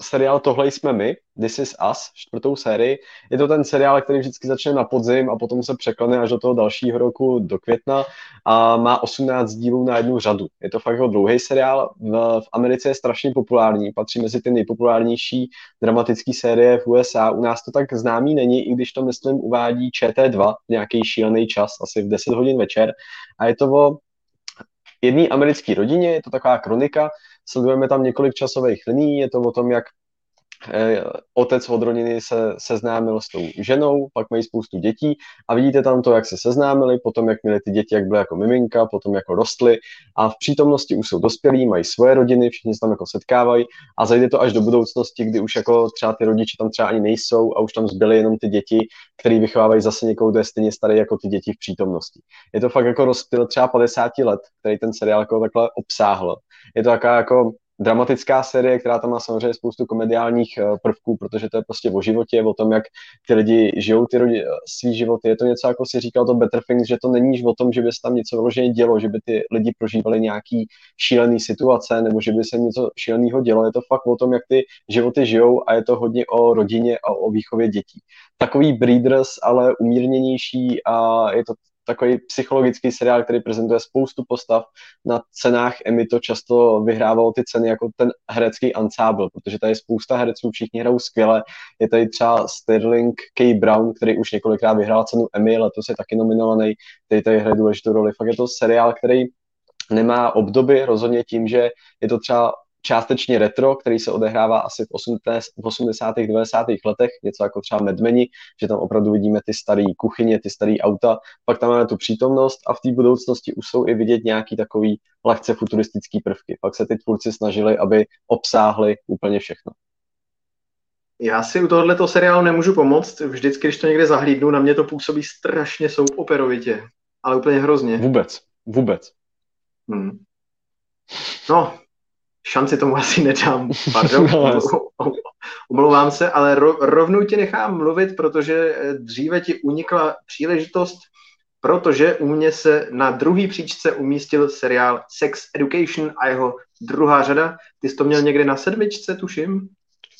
seriál Tohle jsme my, This is Us, čtvrtou sérii. Je to ten seriál, který vždycky začne na podzim a potom se překlene až do toho dalšího roku, do května a má 18 dílů na jednu řadu. Je to fakt jako dlouhý seriál, v, v Americe je strašně populární, patří mezi ty nejpopulárnější dramatické série v USA. U nás to tak známý není, i když to myslím uvádí ČT2 v nějaký šílený čas, asi v 10 hodin večer. A je to o jedné americké rodině, je to taková kronika, sledujeme tam několik časových liní, je to o tom, jak otec od rodiny se seznámil s tou ženou, pak mají spoustu dětí a vidíte tam to, jak se seznámili, potom jak měli ty děti, jak byly jako miminka, potom jako rostly a v přítomnosti už jsou dospělí, mají svoje rodiny, všichni se tam jako setkávají a zajde to až do budoucnosti, kdy už jako třeba ty rodiče tam třeba ani nejsou a už tam zbyly jenom ty děti, které vychovávají zase někoho, kdo je stejně starý jako ty děti v přítomnosti. Je to fakt jako rozptyl třeba 50 let, který ten seriál jako takhle obsáhl. Je to taková jako dramatická série, která tam má samozřejmě spoustu komediálních eh, prvků, protože to je prostě o životě, o tom, jak ty lidi žijou ty rodi, svý životy. Je to něco, jako si říkal to Better Things, že to není o tom, že by se tam něco vyloženě dělo, že by ty lidi prožívali nějaký šílený situace, nebo že by se něco šíleného dělo. Je to fakt o tom, jak ty životy žijou a je to hodně o rodině a o výchově dětí. Takový Breeders, ale umírněnější a je to takový psychologický seriál, který prezentuje spoustu postav. Na cenách Emmy to často vyhrávalo ty ceny jako ten herecký ansábl, protože tady je spousta hereců, všichni hrajou skvěle. Je tady třeba Sterling K. Brown, který už několikrát vyhrál cenu Emmy, letos je taky nominovaný, který tady hraje důležitou roli. Fakt je to seriál, který nemá obdoby rozhodně tím, že je to třeba částečně retro, který se odehrává asi v 80. 90. letech, něco jako třeba Medmeni, že tam opravdu vidíme ty staré kuchyně, ty staré auta, pak tam máme tu přítomnost a v té budoucnosti už jsou i vidět nějaký takový lehce futuristický prvky. Pak se ty tvůrci snažili, aby obsáhli úplně všechno. Já si u tohoto seriálu nemůžu pomoct. Vždycky, když to někde zahlídnu, na mě to působí strašně soap operovitě. Ale úplně hrozně. Vůbec. Vůbec. Hmm. No, šanci tomu asi nedám, (laughs) pardon, no, omlouvám se, ale ro, rovnou tě nechám mluvit, protože eh, dříve ti unikla příležitost, protože u mě se na druhý příčce umístil seriál Sex Education a jeho druhá řada. Ty jsi to měl někde na sedmičce, tuším?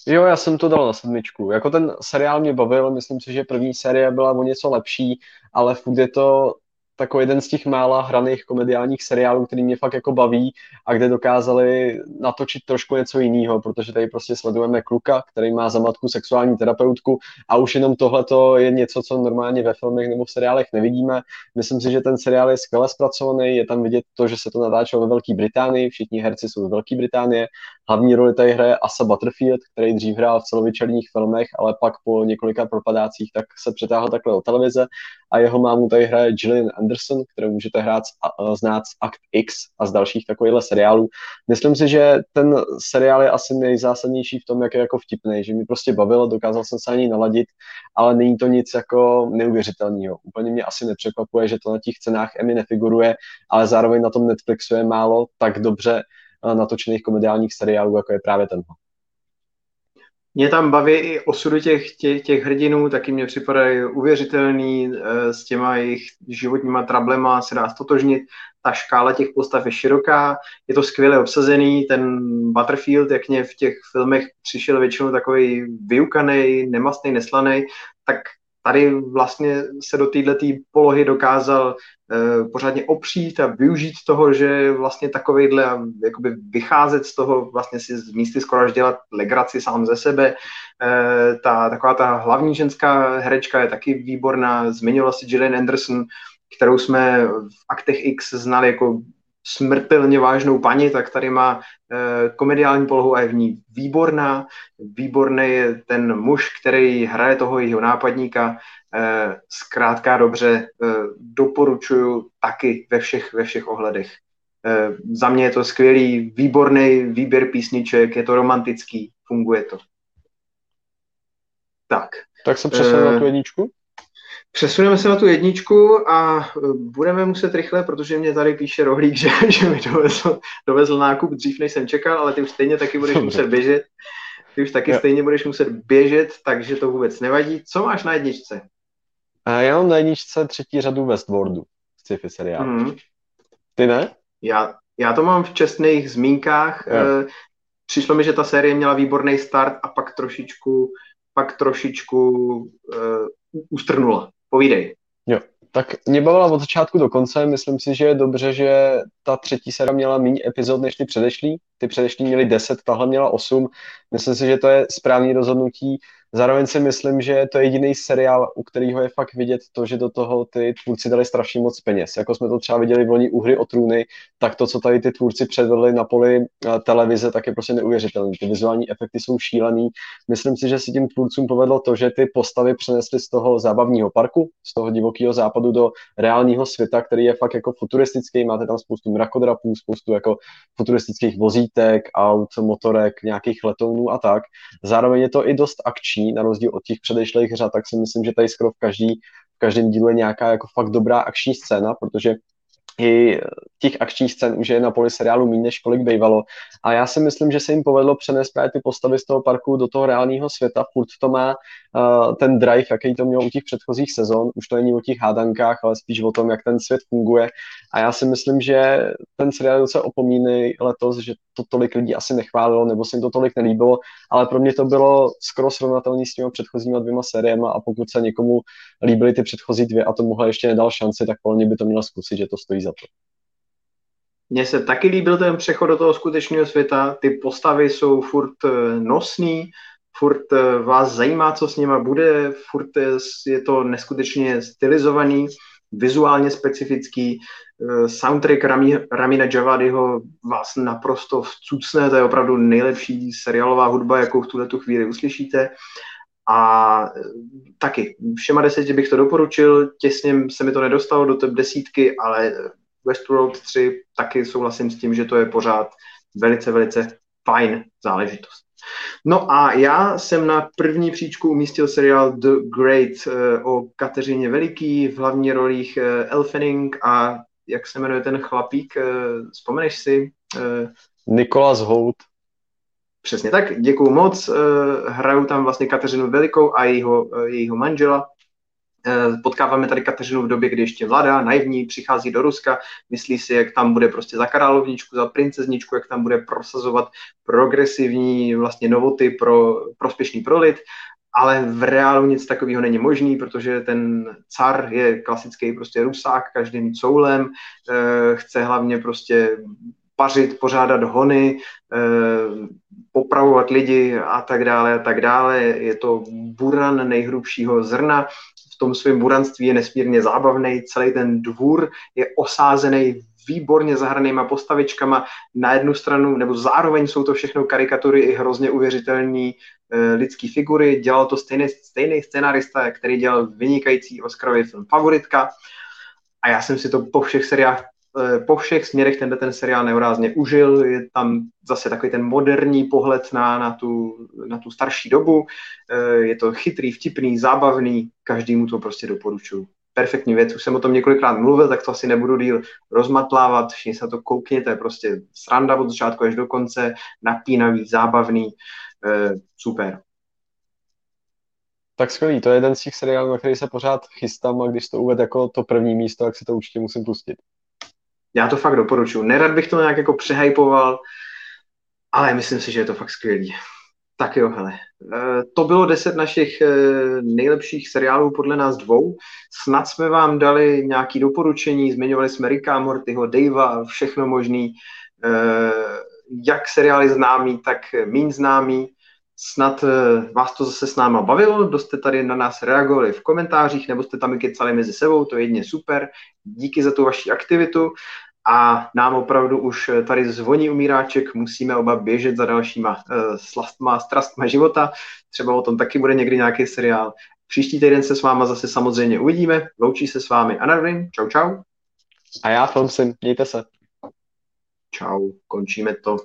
Jo, já jsem to dal na sedmičku. Jako ten seriál mě bavil, myslím si, že první série byla o něco lepší, ale furt je to takový jeden z těch mála hraných komediálních seriálů, který mě fakt jako baví a kde dokázali natočit trošku něco jiného, protože tady prostě sledujeme kluka, který má za matku sexuální terapeutku a už jenom tohle je něco, co normálně ve filmech nebo v seriálech nevidíme. Myslím si, že ten seriál je skvěle zpracovaný, je tam vidět to, že se to natáčelo ve Velké Británii, všichni herci jsou z Velké Británie, hlavní roli tady hraje Asa Butterfield, který dřív hrál v celovečerních filmech, ale pak po několika propadácích tak se přetáhl takhle do televize a jeho mámu tady hraje Gillian Anderson, kterou můžete hrát, znát z Act X a z dalších takovýchhle seriálů. Myslím si, že ten seriál je asi nejzásadnější v tom, jak je jako vtipný, že mi prostě bavilo, dokázal jsem se ani naladit, ale není to nic jako neuvěřitelného. Úplně mě asi nepřekvapuje, že to na těch cenách Emmy nefiguruje, ale zároveň na tom Netflixu je málo tak dobře eh, natočených komediálních seriálů, jako je právě tenhle. Mě tam baví i osudy těch, těch, těch hrdinů, taky mě připadají uvěřitelný, e, s těma jejich životníma trablema se dá stotožnit. Ta škála těch postav je široká, je to skvěle obsazený, ten Butterfield, jak mě v těch filmech přišel většinou takový vyukaný, nemastný, neslaný, tak tady vlastně se do této polohy dokázal uh, pořádně opřít a využít toho, že vlastně takovejhle jakoby vycházet z toho, vlastně si z místy skoro až dělat legraci sám ze sebe. Uh, ta, taková ta hlavní ženská herečka je taky výborná, zmiňovala si Gillian Anderson, kterou jsme v Aktech X znali jako smrtelně vážnou paní, tak tady má e, komediální polohu a je v ní výborná. Výborný je ten muž, který hraje toho jeho nápadníka. E, zkrátka dobře, e, doporučuju taky ve všech, ve všech ohledech. E, za mě je to skvělý, výborný výběr písniček, je to romantický, funguje to. Tak. Tak se přesunu e, na tu jedničku? Přesuneme se na tu jedničku a e, budeme muset rychle, protože mě tady píše rohlík, (laughs) že, že mi dovezl, dovezl nákup dřív, než jsem čekal, ale ty už stejně taky budeš muset běžet. Ty už taky stejně budeš muset běžet, takže to vůbec nevadí. Co máš na jedničce? A já mám na jedničce třetí řadu Westworldu z sci-fi seriálu. Mm. Ty ne? Já, já to mám v čestných zmínkách. Jo. E, přišlo mi, že ta série měla výborný start a pak trošičku, pak trošičku uh, ustrnula. Povídej. Jo, tak mě bavila od začátku do konce. Myslím si, že je dobře, že ta třetí série měla méně epizod než ty předešlý. Ty předešlý měly 10, tahle měla 8. Myslím si, že to je správný rozhodnutí. Zároveň si myslím, že to je jediný seriál, u kterého je fakt vidět to, že do toho ty tvůrci dali strašně moc peněz. Jako jsme to třeba viděli v loni u hry o trůny, tak to, co tady ty tvůrci předvedli na poli eh, televize, tak je prostě neuvěřitelné. Ty vizuální efekty jsou šílený. Myslím si, že si tím tvůrcům povedlo to, že ty postavy přenesly z toho zábavního parku, z toho divokého západu do reálního světa, který je fakt jako futuristický. Máte tam spoustu mrakodrapů, spoustu jako futuristických vozítek, aut, motorek, nějakých letounů a tak. Zároveň je to i dost akční akční, na rozdíl od těch předešlých řad, tak si myslím, že tady skoro v, každý, v každém dílu je nějaká jako fakt dobrá akční scéna, protože i těch akčních scén už je na poli seriálu méně, než kolik bývalo. A já si myslím, že se jim povedlo přenést právě ty postavy z toho parku do toho reálného světa. Furt to má uh, ten drive, jaký to mělo u těch předchozích sezon. Už to není o těch hádankách, ale spíš o tom, jak ten svět funguje. A já si myslím, že ten seriál se opomíný letos, že to tolik lidí asi nechválilo, nebo se jim to tolik nelíbilo, ale pro mě to bylo skoro srovnatelné s těmi předchozími dvěma sériemi a pokud se někomu líbily ty předchozí dvě a tomuhle ještě nedal šanci, tak mě by to mělo zkusit, že to stojí za to. Mně se taky líbil ten přechod do toho skutečného světa, ty postavy jsou furt eh, nosný, furt eh, vás zajímá, co s nima bude, furt je to neskutečně stylizovaný, vizuálně specifický, eh, soundtrack Rami, Ramina Javadiho vás naprosto vcucne, to je opravdu nejlepší seriálová hudba, jakou v tuhle tu chvíli uslyšíte. A taky všema deseti bych to doporučil, těsně se mi to nedostalo do top desítky, ale Westworld 3 taky souhlasím s tím, že to je pořád velice, velice fajn záležitost. No a já jsem na první příčku umístil seriál The Great eh, o Kateřině Veliký v hlavní rolích eh, Elfening a jak se jmenuje ten chlapík, eh, vzpomeneš si? Nikolas Holt. Přesně tak, děkuju moc. Hraju tam vlastně Kateřinu Velikou a jejího, jejího manžela. Eh, potkáváme tady Kateřinu v době, kdy ještě mladá, naivní, přichází do Ruska, myslí si, jak tam bude prostě za královničku, za princezničku, jak tam bude prosazovat progresivní vlastně novoty pro prospěšný prolid ale v reálu nic takového není možný, protože ten car je klasický prostě rusák každým coulem, eh, chce hlavně prostě pařit, pořádat hony, eh, popravovat lidi a tak dále a tak dále. Je to buran nejhrubšího zrna, v tom svém buranství je nesmírně zábavný, celý ten dvůr je osázený výborně zahranýma postavičkama na jednu stranu, nebo zároveň jsou to všechno karikatury i hrozně uvěřitelné e, lidské figury. Dělal to stejný, stejný scenárista, který dělal vynikající Oscarový film Favoritka. A já jsem si to po všech seriách po všech směrech tenhle ten seriál neurázně užil. Je tam zase takový ten moderní pohled na, na, tu, na tu starší dobu. E, je to chytrý, vtipný, zábavný. Každému to prostě doporučuji perfektní věc, už jsem o tom několikrát mluvil, tak to asi nebudu díl rozmatlávat, všichni se to koukněte, prostě sranda od začátku až do konce, napínavý, zábavný, e, super. Tak skvělý, to je jeden z těch seriálů, na který se pořád chystám a když to uved jako to první místo, tak si to určitě musím pustit. Já to fakt doporučuji. Nerad bych to nějak jako přehypoval, ale myslím si, že je to fakt skvělý. Tak jo, hele. Eh, to bylo deset našich eh, nejlepších seriálů podle nás dvou. Snad jsme vám dali nějaké doporučení, zmiňovali jsme Ricka, Mortyho, Davea, všechno možný, eh, jak seriály známý, tak méně známý. Snad vás to zase s náma bavilo, kdo jste tady na nás reagovali v komentářích, nebo jste tam i kecali mezi sebou, to je jedně super. Díky za tu vaši aktivitu a nám opravdu už tady zvoní umíráček, musíme oba běžet za dalšíma uh, slastma strastma života. Třeba o tom taky bude někdy nějaký seriál. Příští týden se s váma zase samozřejmě uvidíme. Loučí se s vámi Anarvin. Čau, čau. A já, Filmsin. Mějte se. Čau. Končíme to.